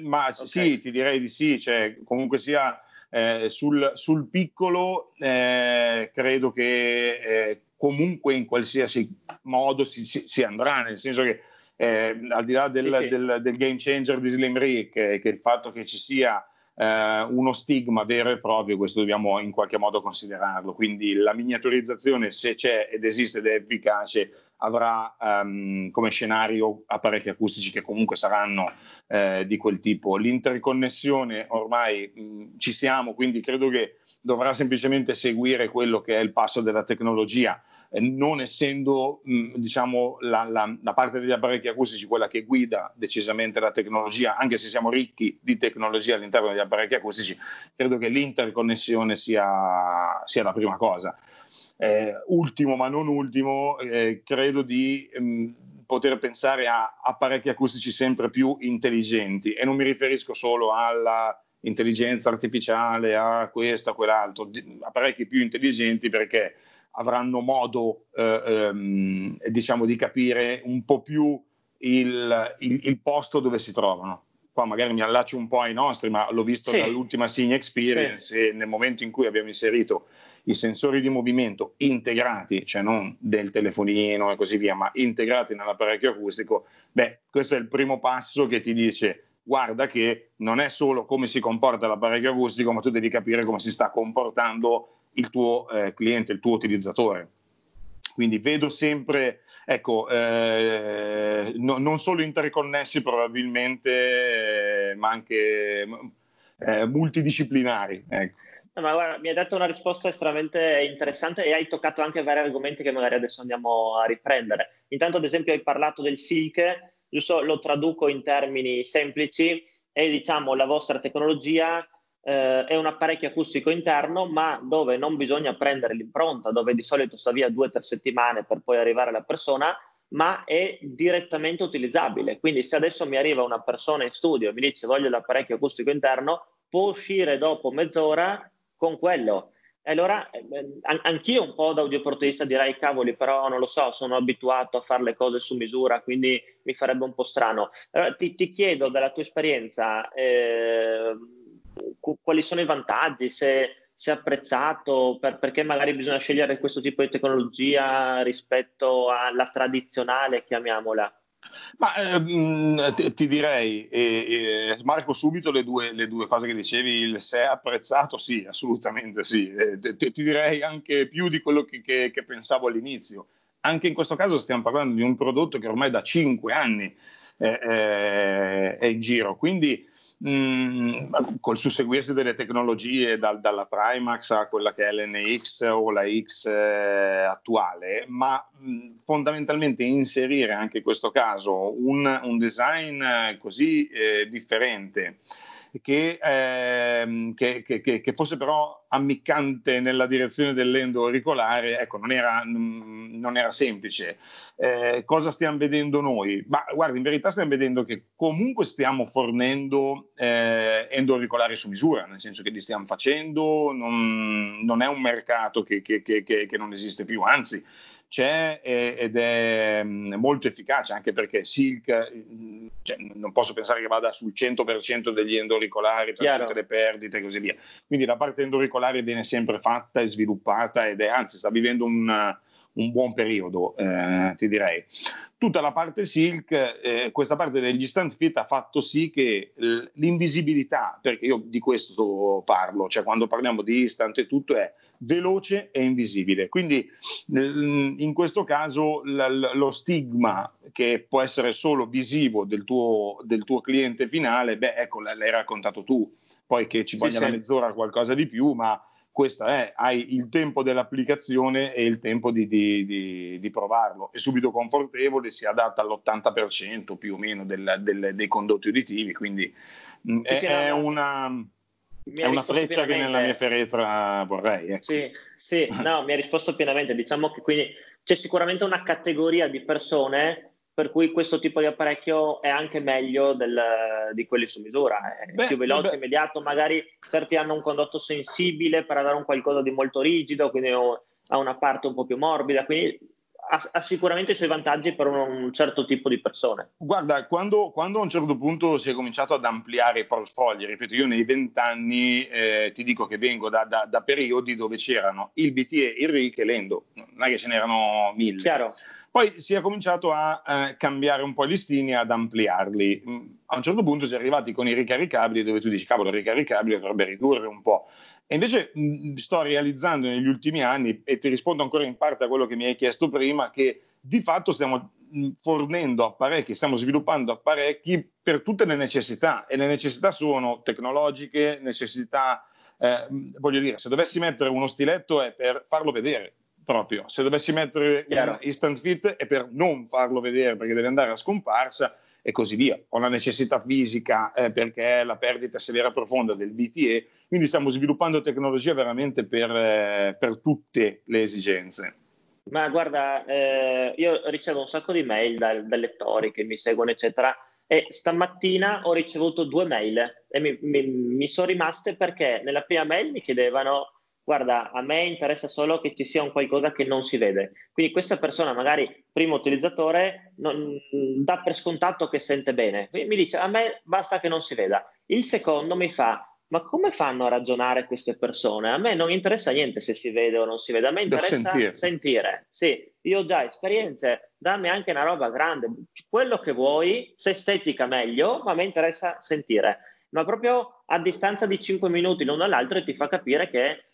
Ma okay. sì, ti direi di sì, cioè, comunque sia eh, sul, sul, piccolo eh, credo che eh, comunque in qualsiasi modo si, si, si, andrà, nel senso che eh, al di là del, sì, sì. Del, del, game changer di Slim Rig, che, che il fatto che ci sia eh, uno stigma vero e proprio, questo dobbiamo in qualche modo considerarlo. Quindi la miniaturizzazione, se c'è ed esiste ed è efficace, avrà um, come scenario apparecchi acustici che comunque saranno eh, di quel tipo. L'interconnessione ormai mh, ci siamo, quindi credo che dovrà semplicemente seguire quello che è il passo della tecnologia non essendo mh, diciamo, la, la, la, parte degli apparecchi acustici quella che guida decisamente la tecnologia, anche se siamo ricchi di tecnologia all'interno degli apparecchi acustici, credo che l'interconnessione sia, sia la prima cosa. Eh, ultimo ma non ultimo, eh, credo di mh, poter pensare a apparecchi acustici sempre più intelligenti e non mi riferisco solo alla intelligenza artificiale, a questo, a quell'altro, apparecchi più intelligenti perché avranno modo eh, ehm, diciamo di capire un po' più il, il, il, posto dove si trovano. Qua magari mi allaccio un po' ai nostri, ma l'ho visto sì. dall'ultima Signa Experience sì. e nel momento in cui abbiamo inserito i sensori di movimento integrati, cioè non del telefonino e così via, ma integrati nell'apparecchio acustico, beh, questo è il primo passo che ti dice guarda che non è solo come si comporta l'apparecchio acustico, ma tu devi capire come si sta comportando il tuo eh, cliente, il tuo utilizzatore. Quindi vedo sempre, ecco, eh, no, non solo interconnessi probabilmente, eh, ma anche eh, multidisciplinari. Ecco. ma guarda, mi hai dato una risposta estremamente interessante e hai toccato anche vari argomenti che magari adesso andiamo a riprendere. Intanto, ad esempio, hai parlato del silk, giusto lo traduco in termini semplici, è diciamo la vostra tecnologia eh, è un apparecchio acustico interno, ma dove non bisogna prendere l'impronta, dove di solito sta via due o tre settimane per poi arrivare alla persona, ma è direttamente utilizzabile. Quindi se adesso mi arriva una persona in studio e mi dice voglio l'apparecchio acustico interno, può uscire dopo mezz'ora con quello. E allora eh, anch'io un po' da audioportista direi cavoli, però non lo so, sono abituato a fare le cose su misura, quindi mi farebbe un po' strano. Allora, ti, ti chiedo dalla tua esperienza, eh, quali sono i vantaggi, se, se è apprezzato, per, perché magari bisogna scegliere questo tipo di tecnologia rispetto alla tradizionale, chiamiamola. Ma ehm, ti, direi, eh, eh, Marco, subito le due, le due, cose che dicevi, il se è apprezzato, sì, assolutamente sì. Eh, ti, ti, direi anche più di quello che, che, che, pensavo all'inizio. Anche in questo caso stiamo parlando di un prodotto che ormai da cinque anni eh, eh, è in giro, quindi mh, mm, col susseguirsi delle tecnologie dal, dalla Primax a quella che è l'NX o la X eh, attuale, ma mh, mm, fondamentalmente inserire anche in questo caso un, un design così eh, differente che, ehm, che, che, che, fosse però ammiccante nella direzione dell'endo auricolare, ecco, non era, non era semplice. Eh, cosa stiamo vedendo noi? Ma guarda, in verità stiamo vedendo che comunque stiamo fornendo eh, endo auricolari su misura, nel senso che li stiamo facendo, non, non è un mercato che non esiste più, anzi c'è ed è mm, molto efficace anche perché Silk mm, cioè, non posso pensare che vada sul 100% degli endoricolari per Chiaro. tutte le perdite e così via quindi la parte endoricolare viene sempre fatta e sviluppata ed è anzi sta vivendo un, un buon periodo eh, ti direi tutta la parte Silk eh, questa parte degli stand fit ha fatto sì che l'invisibilità perché io di questo parlo cioè quando parliamo di instant e tutto è veloce e invisibile. Quindi in questo caso lo stigma che può essere solo visivo del tuo, del tuo cliente finale, beh, ecco, l'hai raccontato tu. Poi che ci voglia sì, una sì. mezz'ora qualcosa di più, ma questo è, hai il tempo dell'applicazione e il tempo di, di, di, di provarlo. È subito confortevole, si adatta all'80% più o meno del, del, dei condotti uditivi, quindi sì, è, è una è una freccia pienamente. che nella mia feretra vorrei. Ecco. Sì, sì, no, mi ha risposto pienamente. Diciamo che quindi c'è sicuramente una categoria di persone per cui questo tipo di apparecchio è anche meglio del, di quelli su misura, è beh, più veloce, beh. immediato, magari certi hanno un condotto sensibile per avere un qualcosa di molto rigido, quindi ha una parte un po' più morbida, quindi ha, ha, sicuramente i suoi vantaggi per un, un, certo tipo di persone. Guarda, quando, quando, a un certo punto si è cominciato ad ampliare i portfolio, ripeto, io nei vent'anni eh, ti dico che vengo da, da, da, periodi dove c'erano il BTE, il RIC e l'Endo, non è che ce n'erano mille. Chiaro. Poi si è cominciato a eh, cambiare un po' i listini, ad ampliarli. Mm, a un certo punto si è arrivati con i ricaricabili dove tu dici, cavolo, il ricaricabile dovrebbe ridurre un po'. E invece mh, sto realizzando negli ultimi anni, e ti rispondo ancora in parte a quello che mi hai chiesto prima, che di fatto stiamo fornendo apparecchi, stiamo sviluppando apparecchi per tutte le necessità e le necessità sono tecnologiche, necessità, eh, voglio dire, se dovessi mettere uno stiletto è per farlo vedere proprio, se dovessi mettere Chiaro. un instant fit è per non farlo vedere perché deve andare a scomparsa e così via. Ho la necessità fisica eh, perché la perdita severa profonda del BTE, quindi stiamo sviluppando tecnologia veramente per, eh, per tutte le esigenze. Ma guarda, eh, io ricevo un sacco di mail dal, dai lettori che mi seguono, eccetera, e stamattina ho ricevuto due mail e mi, mi, mi sono rimaste perché nella prima mail mi chiedevano guarda, a me interessa solo che ci sia un qualcosa che non si vede. Quindi questa persona, magari primo utilizzatore, non, dà per scontato che sente bene. Quindi mi dice, a me basta che non si veda. Il secondo mi fa, ma come fanno a ragionare queste persone? A me non interessa niente se si vede o non si vede, a me interessa sentire. sentire. Sì, io ho già esperienze, dammi anche una roba grande, quello che vuoi, se estetica meglio, ma a me interessa sentire. Ma proprio a distanza di 5 minuti l'uno dall'altro e ti fa capire che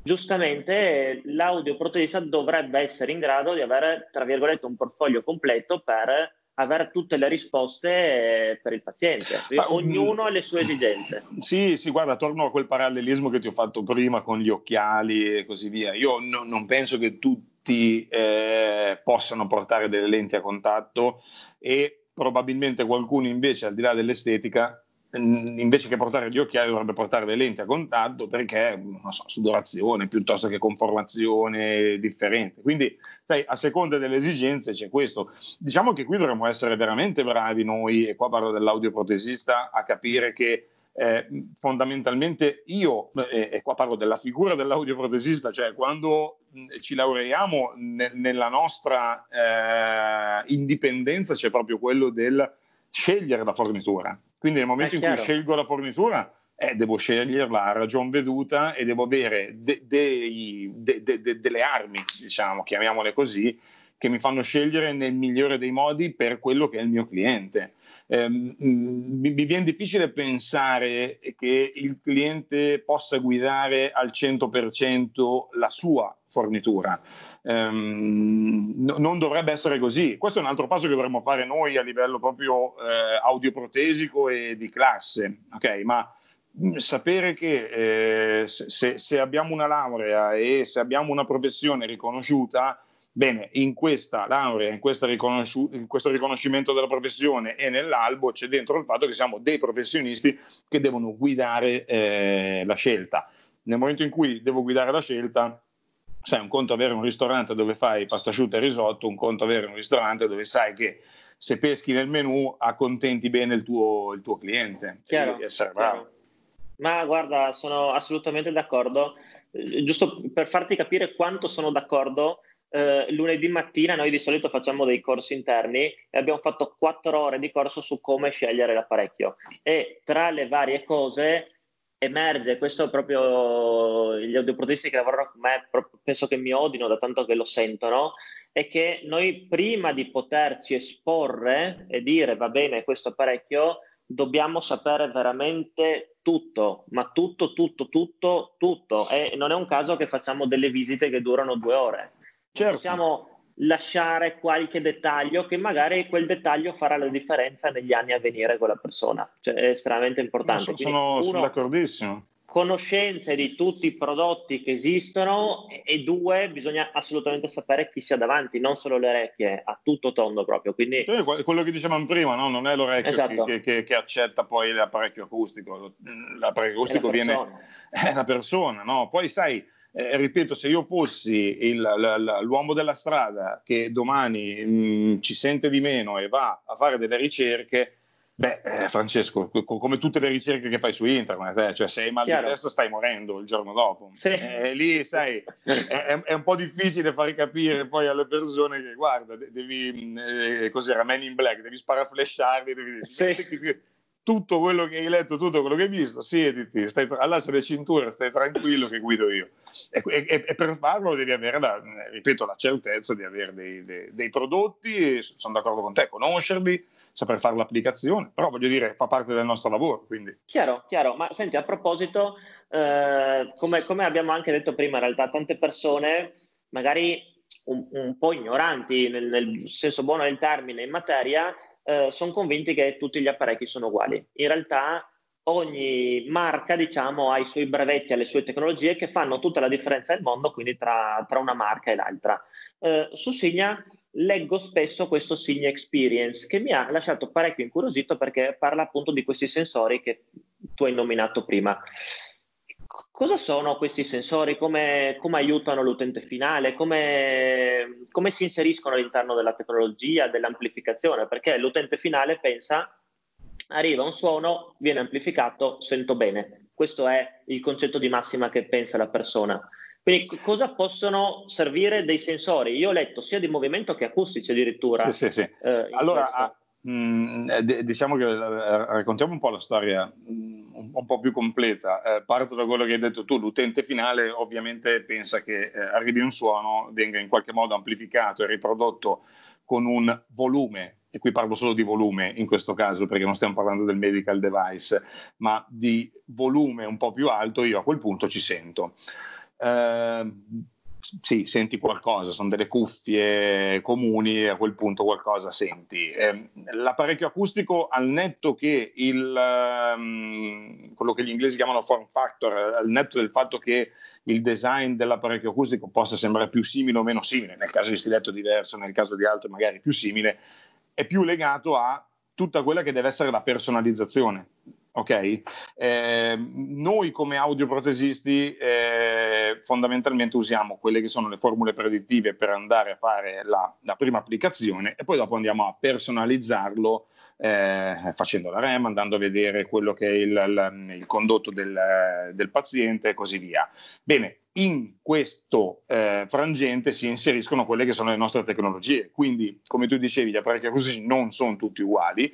giustamente l'audioprotesista dovrebbe essere in grado di avere, tra virgolette, un portfolio completo per avere tutte le risposte per il paziente. Ma, Ognuno ha le sue esigenze. Sì, sì, guarda, torno a quel parallelismo che ti ho fatto prima con gli occhiali e così via. Io no, non penso che tutti eh, possano portare delle lenti a contatto e probabilmente qualcuno invece, al di là dell'estetica, invece che portare gli occhiali dovrebbe portare le lenti a contatto perché, non so, sudorazione piuttosto che conformazione differente. Quindi, sai, a seconda delle esigenze c'è questo. Diciamo che qui dovremmo essere veramente bravi noi, e qua parlo dell'audioprotesista, a capire che eh, fondamentalmente io, eh, e qua parlo della figura dell'audioprotesista, cioè quando ci laureiamo ne, nella nostra eh, indipendenza c'è proprio quello del scegliere la fornitura. Quindi nel momento in cui scelgo la fornitura, eh, devo sceglierla a ragion veduta e devo avere de- de- de- delle armi, diciamo, chiamiamole così, che mi fanno scegliere nel migliore dei modi per quello che è il mio cliente. Eh, mi, mi, viene difficile pensare che il cliente possa guidare al 100% la sua fornitura. Um, no, non dovrebbe essere così. Questo è un altro passo che dovremmo fare noi a livello proprio eh, audioprotesico e di classe, ok? Ma mm, sapere che eh, se, se, abbiamo una laurea e se abbiamo una professione riconosciuta, bene, in questa laurea, in, questa riconosci- in questo riconoscimento della professione e nell'albo c'è dentro il fatto che siamo dei professionisti che devono guidare eh, la scelta. Nel momento in cui devo guidare la scelta, sai, un conto avere un ristorante dove fai pasta asciutta e risotto, un conto avere un ristorante dove sai che se peschi nel menù accontenti bene il tuo, il tuo cliente. Chiaro, chiaro. Ma guarda, sono assolutamente d'accordo. Eh, giusto per farti capire quanto sono d'accordo, eh, lunedì mattina noi di solito facciamo dei corsi interni e abbiamo fatto quattro ore di corso su come scegliere l'apparecchio e tra le varie cose emerge, questo proprio gli audioprotisti che lavorano con me penso che mi odino da tanto che lo sentono, è che noi prima di poterci esporre e dire va bene questo apparecchio, dobbiamo sapere veramente tutto, ma tutto, tutto, tutto, tutto. E non è un caso che facciamo delle visite che durano due ore. Certo. Possiamo lasciare qualche dettaglio che magari quel dettaglio farà la differenza negli anni a venire con la persona. Cioè, è estremamente importante. Quindi, sono, sono d'accordissimo. Conoscenze di tutti i prodotti che esistono e due, bisogna assolutamente sapere chi sia davanti, non solo le orecchie, a tutto tondo proprio. Quindi... Quello che dicevamo prima, no? non è l'orecchio esatto. che, che, che, accetta poi l'apparecchio acustico, l'apparecchio acustico è viene... È la persona, no? Poi sai eh, ripeto, se io fossi il, l, l'uomo della strada che domani mh, mm, ci sente di meno e va a fare delle ricerche, beh, eh, Francesco, come tutte le ricerche che fai su internet, eh, cioè se hai mal Chiaro. di testa stai morendo il giorno dopo. Sì. Eh, lì, sai, è, è, un po' difficile far capire poi alle persone che, guarda, devi, mm, eh, cos'era, Man in Black, devi sparaflesciarli, devi... Sì tutto quello che hai letto, tutto quello che hai visto, siediti, stai allaccia le cinture, stai tranquillo che guido io. E, e, e, per farlo devi avere, la, ripeto, la certezza di avere dei, dei, dei, prodotti, sono d'accordo con te, conoscerli, saper fare l'applicazione, però voglio dire, fa parte del nostro lavoro. Quindi. Chiaro, chiaro, ma senti, a proposito, eh, come, come, abbiamo anche detto prima, in realtà tante persone magari un, un po' ignoranti nel, nel senso buono del termine in materia, eh, sono convinti che tutti gli apparecchi sono uguali. In realtà ogni marca diciamo, ha i suoi brevetti, ha le sue tecnologie che fanno tutta la differenza del mondo, quindi tra, tra una marca e l'altra. Eh, su Signa leggo spesso questo Signa Experience che mi ha lasciato parecchio incuriosito perché parla appunto di questi sensori che tu hai nominato prima. Cosa sono questi sensori? Come, come aiutano l'utente finale? Come, come, si inseriscono all'interno della tecnologia, dell'amplificazione? Perché l'utente finale pensa, arriva un suono, viene amplificato, sento bene. Questo è il concetto di massima che pensa la persona. Quindi cosa possono servire dei sensori? Io ho letto sia di movimento che acustici addirittura. Sì, sì, sì. Eh, allora, mh, mm, eh, diciamo che eh, raccontiamo un po' la storia un, un po' più completa. Eh, parto da quello che hai detto tu, l'utente finale ovviamente pensa che eh, arrivi un suono, venga in qualche modo amplificato e riprodotto con un volume, e qui parlo solo di volume in questo caso perché non stiamo parlando del medical device, ma di volume un po' più alto, io a quel punto ci sento. Eh, sì, senti qualcosa, sono delle cuffie comuni e a quel punto qualcosa senti. Eh, l'apparecchio acustico, al netto che il, um, quello che gli inglesi chiamano form factor, al netto del fatto che il design dell'apparecchio acustico possa sembrare più simile o meno simile, nel caso di stiletto diverso, nel caso di altro magari più simile, è più legato a tutta quella che deve essere la personalizzazione ok? Eh, noi come audioprotesisti eh, fondamentalmente usiamo quelle che sono le formule predittive per andare a fare la, la prima applicazione e poi dopo andiamo a personalizzarlo eh, facendo la REM, andando a vedere quello che è il, il, il condotto del, del, paziente e così via. Bene, in questo eh, frangente si inseriscono quelle che sono le nostre tecnologie, quindi come tu dicevi gli apparecchi così non sono tutti uguali,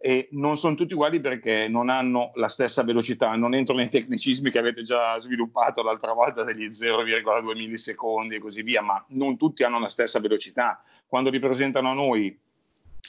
e non sono tutti uguali perché non hanno la stessa velocità, non entro nei tecnicismi che avete già sviluppato l'altra volta degli 0,2 millisecondi e così via, ma non tutti hanno la stessa velocità. Quando li presentano a noi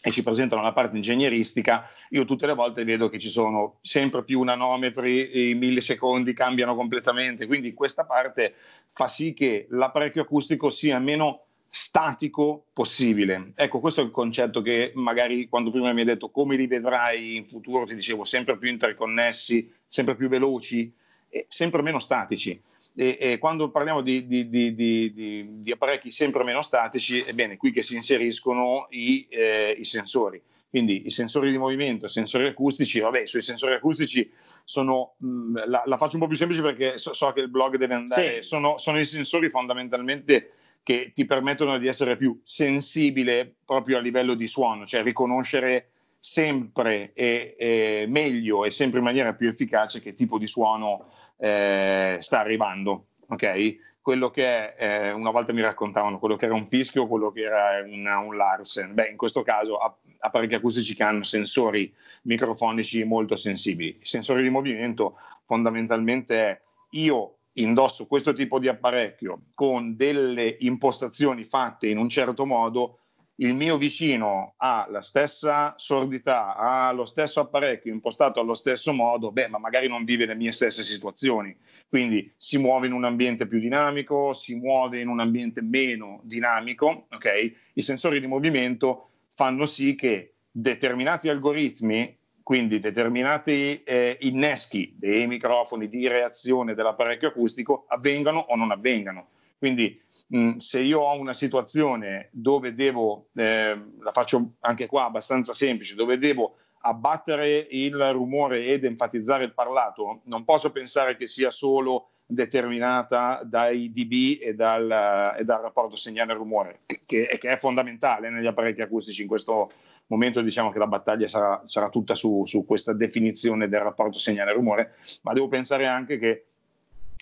e ci presentano la parte ingegneristica, io tutte le volte vedo che ci sono sempre più nanometri, i millisecondi cambiano completamente, quindi questa parte fa sì che l'apparecchio acustico sia meno statico possibile. Ecco, questo è il concetto che magari quando prima mi hai detto come li vedrai in futuro, ti dicevo sempre più interconnessi, sempre più veloci e sempre meno statici. E, e quando parliamo di, di, di, di, apparecchi sempre meno statici, è bene qui che si inseriscono i, eh, i sensori. Quindi i sensori di movimento, i sensori acustici, vabbè, sui sensori acustici sono, mh, mm, la, la, faccio un po' più semplice perché so, so che il blog deve andare, sì. sono, sono i sensori fondamentalmente che ti permettono di essere più sensibile proprio a livello di suono, cioè riconoscere sempre e, e meglio e sempre in maniera più efficace che tipo di suono eh, sta arrivando. Ok? Quello che eh, una volta mi raccontavano, quello che era un fischio, quello che era una, un Larsen. Beh, in questo caso apparecchi acustici che hanno sensori microfonici molto sensibili. Il sensore di movimento fondamentalmente è io indosso questo tipo di apparecchio con delle impostazioni fatte in un certo modo, il mio vicino ha la stessa sordità, ha lo stesso apparecchio impostato allo stesso modo, beh, ma magari non vive le mie stesse situazioni. Quindi si muove in un ambiente più dinamico, si muove in un ambiente meno dinamico, ok? I sensori di movimento fanno sì che determinati algoritmi quindi determinati eh, inneschi dei microfoni di reazione dell'apparecchio acustico avvengano o non avvengano. Quindi mh, se io ho una situazione dove devo, eh, la faccio anche qua abbastanza semplice, dove devo abbattere il rumore ed enfatizzare il parlato, non posso pensare che sia solo determinata dai dB e dal, e dal rapporto segnale-rumore, che, che, è fondamentale negli apparecchi acustici in questo momento diciamo che la battaglia sarà, sarà tutta su, su, questa definizione del rapporto segnale-rumore, ma devo pensare anche che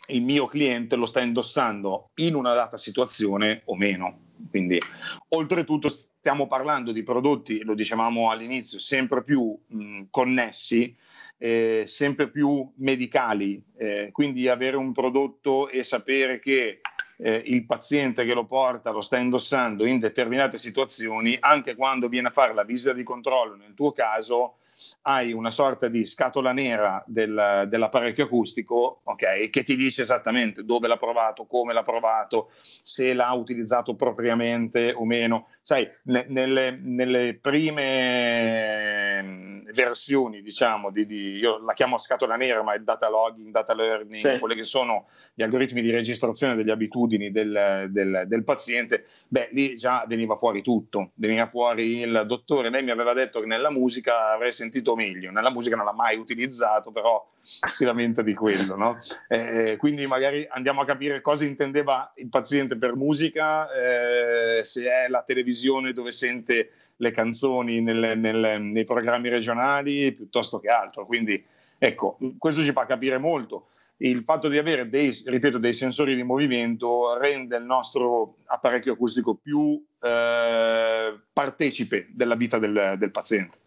il mio cliente lo sta indossando in una data situazione o meno. Quindi, oltretutto, stiamo parlando di prodotti, lo dicevamo all'inizio, sempre più mh, connessi, eh, sempre più medicali. Eh, quindi, avere un prodotto e sapere che eh, il paziente che lo porta lo sta indossando in determinate situazioni, anche quando viene a fare la visita di controllo, nel tuo caso hai una sorta di scatola nera del, dell'apparecchio acustico okay, che ti dice esattamente dove l'ha provato, come l'ha provato, se l'ha utilizzato propriamente o meno. Sai, ne, nelle, nelle, prime mm, versioni, diciamo, di, di, io la chiamo scatola nera, ma è data logging, data learning, sì. quelli che sono gli algoritmi di registrazione delle abitudini del, del, del, paziente, beh, lì già veniva fuori tutto, veniva fuori il dottore, lei mi aveva detto che nella musica avrei sentito meglio, nella musica non l'ha mai utilizzato, però si lamenta di quello, no? eh, quindi magari andiamo a capire cosa intendeva il paziente per musica, eh, se è la televisione dove sente le canzoni nelle, nelle, nei programmi regionali piuttosto che altro. Quindi ecco, questo ci fa capire molto. Il fatto di avere dei, ripeto, dei sensori di movimento rende il nostro apparecchio acustico più eh, partecipe della vita del, del paziente.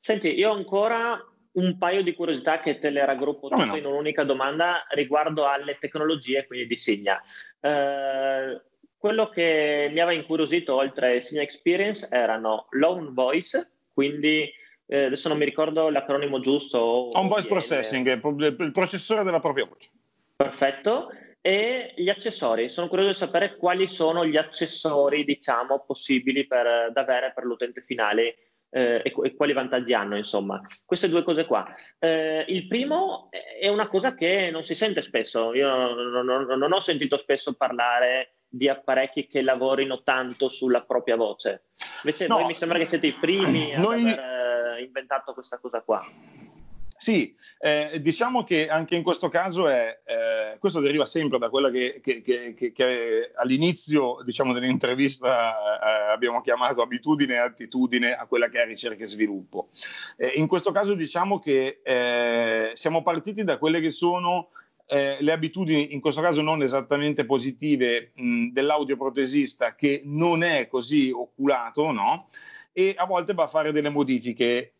Senti, io ancora un paio di curiosità che te le raggruppo tutte no? in un'unica domanda riguardo alle tecnologie, quindi di Signa. Eh, quello che mi aveva incuriosito oltre Signa Experience erano Lone Voice, quindi eh, adesso non mi ricordo l'acronimo giusto. On Voice Processing, il processore della propria voce. Perfetto. E gli accessori, sono curioso di sapere quali sono gli accessori, diciamo, possibili per, da avere per l'utente finale eh, e, e, quali vantaggi hanno, insomma. Queste due cose qua. Eh, il primo è una cosa che non si sente spesso, io non, non, non ho sentito spesso parlare di apparecchi che lavorino tanto sulla propria voce. Invece no, voi mi sembra che siete i primi a noi... aver eh, inventato questa cosa qua. Sì, eh, diciamo che anche in questo caso è, eh, questo deriva sempre da quella che, che, che, che all'inizio diciamo, dell'intervista eh, abbiamo chiamato abitudine e attitudine a quella che è ricerca e sviluppo. Eh, in questo caso diciamo che eh, siamo partiti da quelle che sono eh, le abitudini, in questo caso non esattamente positive, mh, dell'audioprotesista che non è così oculato, no? E a volte va a fare delle modifiche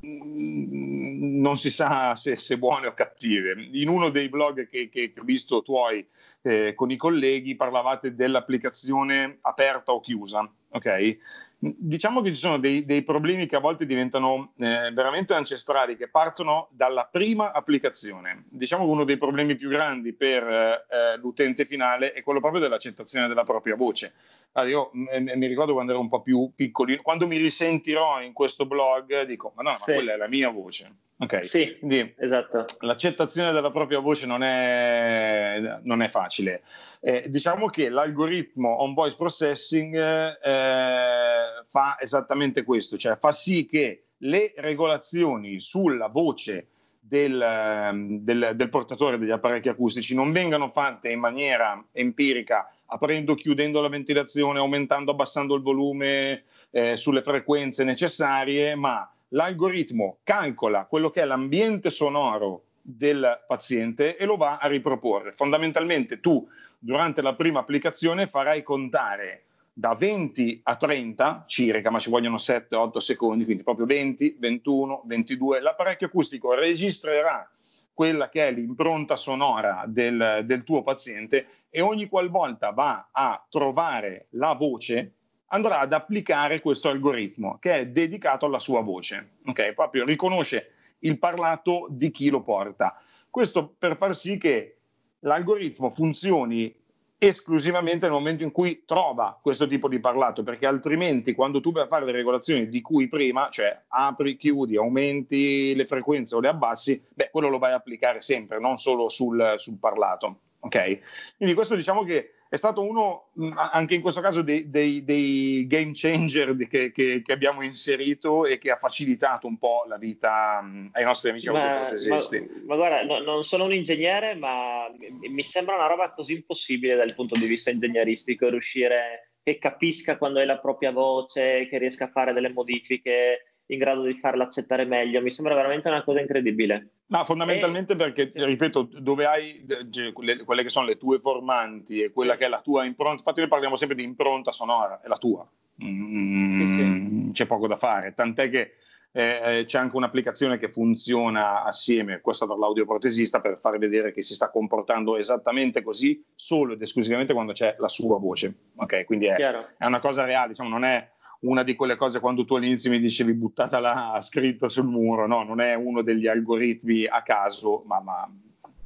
non si sa se, se, buone o cattive. In uno dei blog che, che ho visto tuoi eh, con i colleghi parlavate dell'applicazione aperta o chiusa, ok? Diciamo che ci sono dei, dei problemi che a volte diventano eh, veramente ancestrali, che partono dalla prima applicazione. Diciamo che uno dei problemi più grandi per eh, l'utente finale è quello proprio dell'accettazione della propria voce. Allora, io m- mi ricordo quando ero un po' più piccolino, quando mi risentirò in questo blog, dico, ma no, ma sì. quella è la mia voce. Ok, sì, quindi esatto. l'accettazione della propria voce non è, non è facile. Eh, diciamo che l'algoritmo on voice processing eh, fa esattamente questo, cioè fa sì che le regolazioni sulla voce del, del, del portatore degli apparecchi acustici non vengano fatte in maniera empirica, aprendo, chiudendo la ventilazione, aumentando, abbassando il volume eh, sulle frequenze necessarie, ma l'algoritmo calcola quello che è l'ambiente sonoro del paziente e lo va a riproporre. Fondamentalmente tu durante la prima applicazione farai contare da 20 a 30 circa, ma ci vogliono 7-8 secondi, quindi proprio 20, 21, 22. L'apparecchio acustico registrerà quella che è l'impronta sonora del, del tuo paziente e ogni qualvolta va a trovare la voce andrà ad applicare questo algoritmo che è dedicato alla sua voce, ok? Proprio riconosce il parlato di chi lo porta. Questo per far sì che l'algoritmo funzioni esclusivamente nel momento in cui trova questo tipo di parlato, perché altrimenti quando tu vai a fare le regolazioni di cui prima, cioè apri, chiudi, aumenti le frequenze o le abbassi, beh, quello lo vai a applicare sempre, non solo sul, sul parlato. Ok? Quindi questo diciamo che è stato uno, anche in questo caso, dei, dei, dei game changer che, che, che, abbiamo inserito e che ha facilitato un po' la vita ai nostri amici autoprotesisti. Ma, ma guarda, no, non sono un ingegnere, ma mi sembra una roba così impossibile dal punto di vista ingegneristico riuscire che capisca quando è la propria voce, che riesca a fare delle modifiche in grado di farla accettare meglio. Mi sembra veramente una cosa incredibile. No, fondamentalmente e... perché, sì. ripeto, dove hai cioè, quelle, che sono le tue formanti e quella sì. che è la tua impronta, infatti noi parliamo sempre di impronta sonora, è la tua. Mm, sì, c'è poco da fare, tant'è che eh, eh, c'è anche un'applicazione che funziona assieme, questa per l'audioprotesista, per far vedere che si sta comportando esattamente così solo ed esclusivamente quando c'è la sua voce. Ok, quindi è, è una cosa reale, diciamo, non è una di quelle cose quando tu all'inizio mi dicevi buttata là scritta sul muro, no, non è uno degli algoritmi a caso, ma, ma,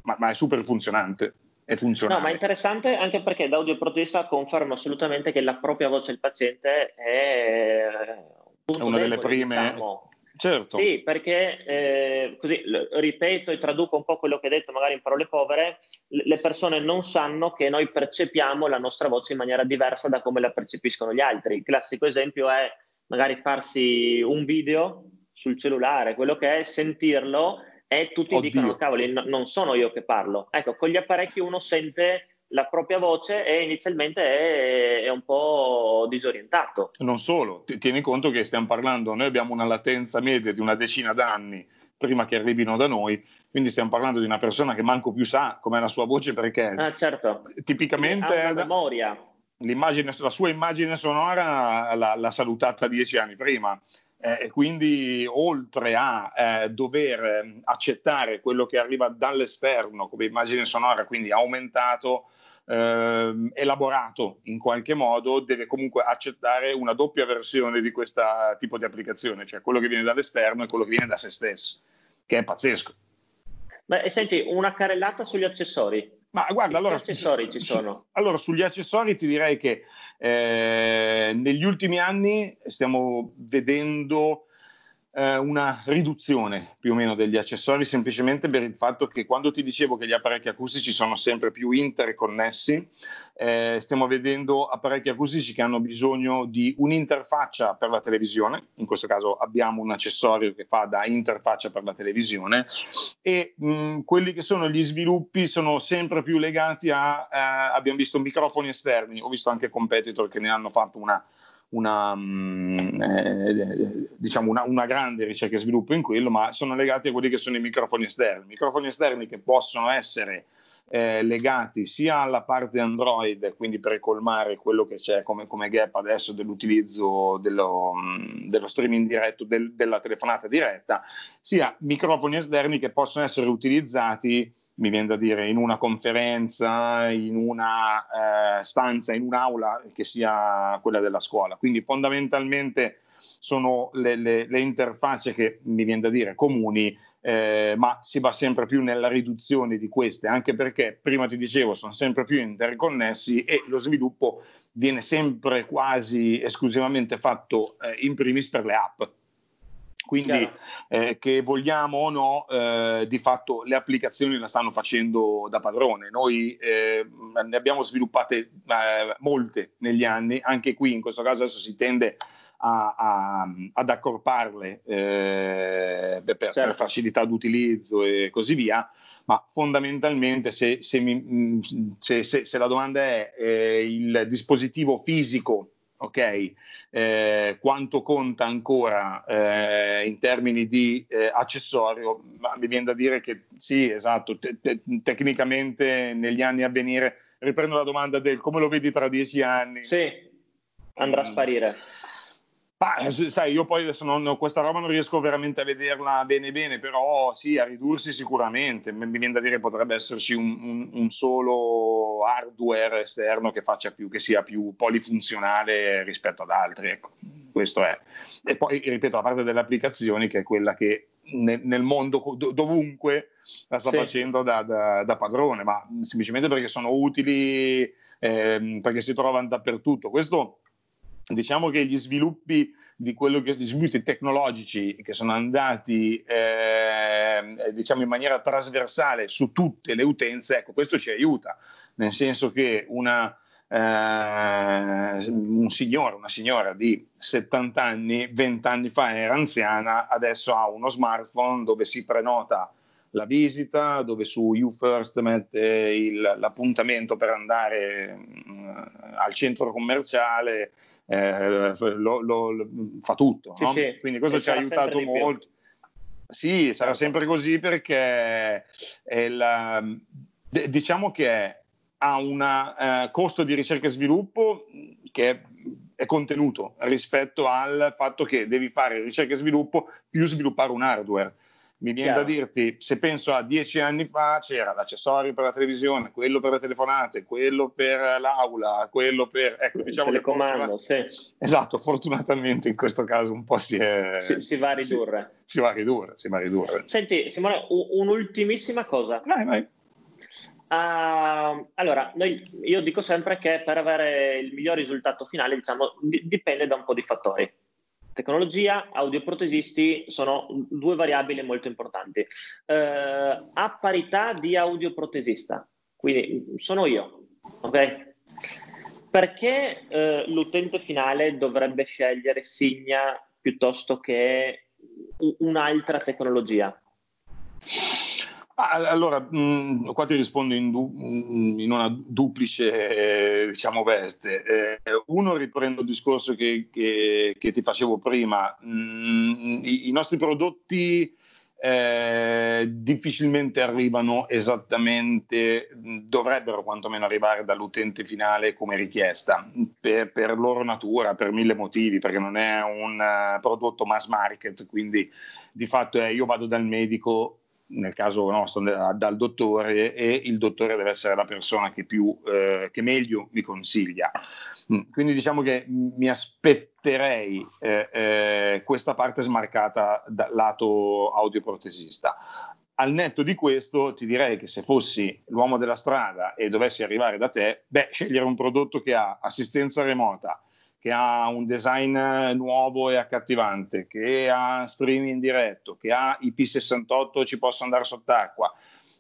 ma, ma è super funzionante. È funzionale. No, ma è interessante anche perché l'audio protesta conferma assolutamente che la propria voce del paziente è, è una delle prime. Diciamo Certo. Sì, perché eh, così ripeto e traduco un po' quello che hai detto, magari in parole povere, le persone non sanno che noi percepiamo la nostra voce in maniera diversa da come la percepiscono gli altri. Il classico esempio è magari farsi un video sul cellulare, quello che è sentirlo e tutti Oddio. dicono cavoli, no, non sono io che parlo. Ecco, con gli apparecchi uno sente la propria voce e inizialmente è, è, un po' disorientato. Non solo, tieni conto che stiamo parlando, noi abbiamo una latenza media di una decina d'anni prima che arrivino da noi, quindi stiamo parlando di una persona che manco più sa com'è la sua voce perché ah, certo. tipicamente... Ha una memoria. la sua immagine sonora l'ha, l'ha salutata dieci anni prima. Eh, quindi oltre a eh, dover eh, accettare quello che arriva dall'esterno come immagine sonora, quindi aumentato eh, elaborato in qualche modo deve comunque accettare una doppia versione di questo tipo di applicazione, cioè quello che viene dall'esterno e quello che viene da se stesso, che è pazzesco. Beh, senti, una carrellata sugli accessori. Ma guarda, allora, accessori ci sono? allora, sugli accessori ti direi che eh, negli ultimi anni stiamo vedendo eh, una riduzione più o meno degli accessori semplicemente per il fatto che quando ti dicevo che gli apparecchi acustici sono sempre più interconnessi, eh, stiamo vedendo apparecchi acustici che hanno bisogno di un'interfaccia per la televisione, in questo caso abbiamo un accessorio che fa da interfaccia per la televisione. E mh, quelli che sono gli sviluppi sono sempre più legati a, eh, abbiamo visto microfoni esterni, ho visto anche competitor che ne hanno fatto una una, mm, eh, diciamo una, una, grande ricerca e sviluppo in quello, ma sono legati a quelli che sono i microfoni esterni. Microfoni esterni che possono essere eh, legati sia alla parte Android, quindi per colmare quello che c'è come, come gap adesso dell'utilizzo dello, mm, dello streaming diretto, del, della telefonata diretta, sia microfoni esterni che possono essere utilizzati mi viene da dire, in una conferenza, in una eh, stanza, in un'aula che sia quella della scuola. Quindi fondamentalmente sono le, le, le interfacce che mi viene da dire comuni, eh, ma si va sempre più nella riduzione di queste, anche perché prima ti dicevo sono sempre più interconnessi e lo sviluppo viene sempre quasi esclusivamente fatto eh, in primis per le app quindi eh, che vogliamo o no, eh, di fatto le applicazioni la stanno facendo da padrone. Noi eh, ne abbiamo sviluppate molte negli anni, anche qui in questo caso adesso si tende a, a, ad accorparle eh, per, certo. per, facilità d'utilizzo e così via. Ma fondamentalmente, se, se, mi, se, se la domanda è eh, il dispositivo fisico ok? Eh, quanto conta ancora eh, in termini di eh, accessorio, ma mi viene da dire che sì, esatto, te- te- tecnicamente negli anni a venire, riprendo la domanda del come lo vedi tra dieci anni. Sì, andrà a sparire. Ma, eh, sai, io poi adesso non, questa roba non riesco veramente a vederla bene bene, però sì, a ridursi sicuramente. Mi viene da dire che potrebbe esserci un, un, un, solo hardware esterno che, più, che sia più polifunzionale rispetto ad altri. Ecco, questo è. E poi, ripeto, la parte delle applicazioni che è quella che nel, nel mondo dovunque la sta sì. facendo da, da, da, padrone, ma semplicemente perché sono utili, eh, perché si trovano dappertutto. Questo diciamo che gli sviluppi di quello che gli sviluppi tecnologici che sono andati eh, diciamo in maniera trasversale su tutte le utenze, ecco, questo ci aiuta, nel senso che una, eh, un signore, una signora di 70 anni, 20 anni fa era anziana, adesso ha uno smartphone dove si prenota la visita, dove su YouFirst mette il, l'appuntamento per andare mh, mm, al centro commerciale, eh, lo, lo, lo, fa tutto. Sì, no? sì. Quindi questo e ci ha aiutato molto. Sì, sarà sempre così perché la, diciamo che ha un eh, costo di ricerca e sviluppo che è, è contenuto rispetto al fatto che devi fare ricerca e sviluppo più sviluppare un hardware mi viene Chiaro. da dirti, se penso a dieci anni fa c'era l'accessorio per la televisione, quello per le telefonate, quello per l'aula, quello per... Ecco, diciamo telecomando, sì. Esatto, fortunatamente in questo caso un po' si è... Si, si va a ridurre. Si, si, va a ridurre, si va a ridurre. Senti, Simone, un'ultimissima cosa. Vai, vai. Uh, allora, noi, io dico sempre che per avere il miglior risultato finale, diciamo, dipende da un po' di fattori Tecnologia, audioprotesisti sono due variabili molto importanti. Eh, a parità di audioprotesista, quindi sono io, ok? Perché eh, l'utente finale dovrebbe scegliere Signa piuttosto che un'altra tecnologia? Ah, allora, mh, qua ti rispondo in, du- in una duplice eh, diciamo, veste. Eh, uno, riprendo il discorso che, che, che ti facevo prima. Mh, i, i, nostri prodotti eh, difficilmente arrivano esattamente, dovrebbero quantomeno arrivare dall'utente finale come richiesta, per, per loro natura, per mille motivi, perché non è un uh, prodotto mass market, quindi di fatto è io vado dal medico nel caso nostro dal dottore e il dottore deve essere la persona che, più, eh, che meglio mi consiglia. Mm, quindi diciamo che mi aspetterei eh, eh, questa parte smarcata dal lato audioprotesista. Al netto di questo ti direi che se fossi l'uomo della strada e dovessi arrivare da te, beh, scegliere un prodotto che ha assistenza remota, che ha un design nuovo e accattivante, che ha streaming diretto, che ha IP68 ci posso andare sott'acqua,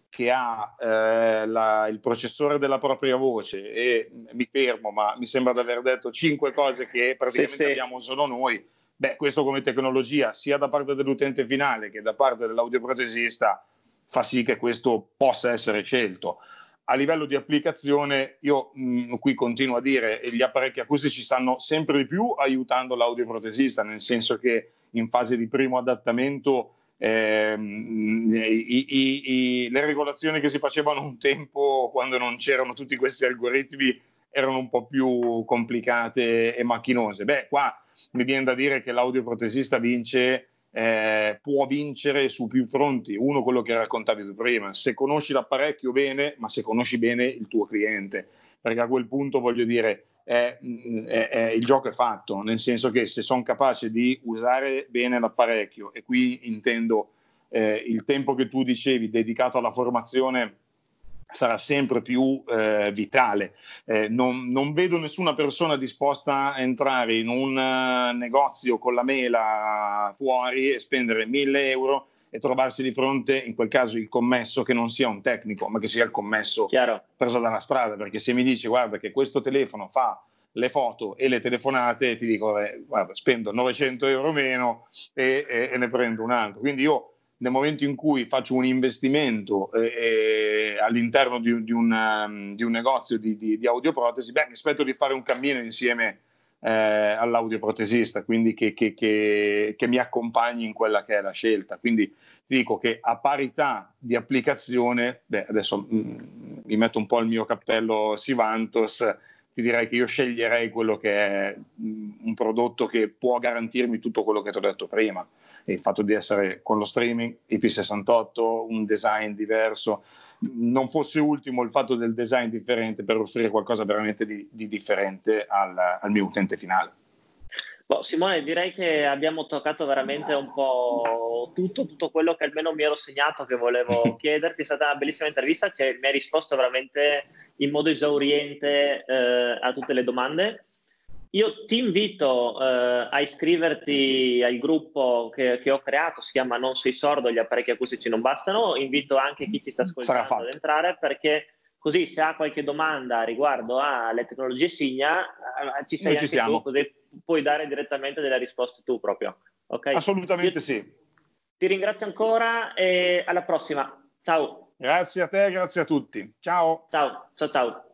che ha eh, la, il processore della propria voce e mi fermo, ma mi sembra di aver detto cinque cose che praticamente sì, sì. abbiamo solo noi. Beh, questo come tecnologia, sia da parte dell'utente finale che da parte dell'audioprotesista, fa sì che questo possa essere scelto a livello di applicazione, io mh, qui continuo a dire gli apparecchi acustici stanno sempre di più aiutando l'audioprotesista, nel senso che in fase di primo adattamento ehm, i, i, i, le regolazioni che si facevano un tempo quando non c'erano tutti questi algoritmi erano un po' più complicate e macchinose. Beh, qua mi viene da dire che l'audioprotesista vince eh, può vincere su più fronti. Uno, quello che raccontavi tu prima, se conosci l'apparecchio bene, ma se conosci bene il tuo cliente, perché a quel punto voglio dire, è, è, è, il gioco è fatto, nel senso che se sono capace di usare bene l'apparecchio, e qui intendo eh, il tempo che tu dicevi dedicato alla formazione sarà sempre più eh, vitale. Eh, non, non, vedo nessuna persona disposta a entrare in un uh, negozio con la mela fuori e spendere 1000 euro e trovarsi di fronte, in quel caso, il commesso che non sia un tecnico, ma che sia il commesso Chiaro. preso dalla strada. Perché se mi dici, guarda, che questo telefono fa le foto e le telefonate, ti dico, guarda, spendo 900 euro meno e, e, e ne prendo un altro. Quindi io nel momento in cui faccio un investimento eh, eh, all'interno di, di, un, um, di, un, negozio di, di, di, audioprotesi, beh, mi aspetto di fare un cammino insieme eh, all'audioprotesista, quindi che, che, che, che, mi accompagni in quella che è la scelta. Quindi dico che a parità di applicazione, beh, adesso mh, mm, mi metto un po' il mio cappello Sivantos, ti direi che io sceglierei quello che è mh, mm, un prodotto che può garantirmi tutto quello che ti ho detto prima il fatto di essere con lo streaming, IP68, un design diverso, non fosse ultimo il fatto del design differente per offrire qualcosa veramente di, di differente al, al mio utente finale. Boh, Simone, direi che abbiamo toccato veramente un po' tutto, tutto quello che almeno mi ero segnato che volevo chiederti. È stata una bellissima intervista, cioè, mi hai risposto veramente in modo esauriente eh, a tutte le domande. Io ti invito eh, a iscriverti al gruppo che, che, ho creato, si chiama Non sei sordo, gli apparecchi acustici non bastano. Invito anche chi ci sta ascoltando ad entrare perché così se ha qualche domanda riguardo alle tecnologie Signa, eh, ci sei Noi anche ci tu, così puoi dare direttamente delle risposte tu proprio. Okay? Assolutamente Io sì. Ti ringrazio ancora e alla prossima. Ciao. Grazie a te, grazie a tutti. Ciao. Ciao, ciao, ciao.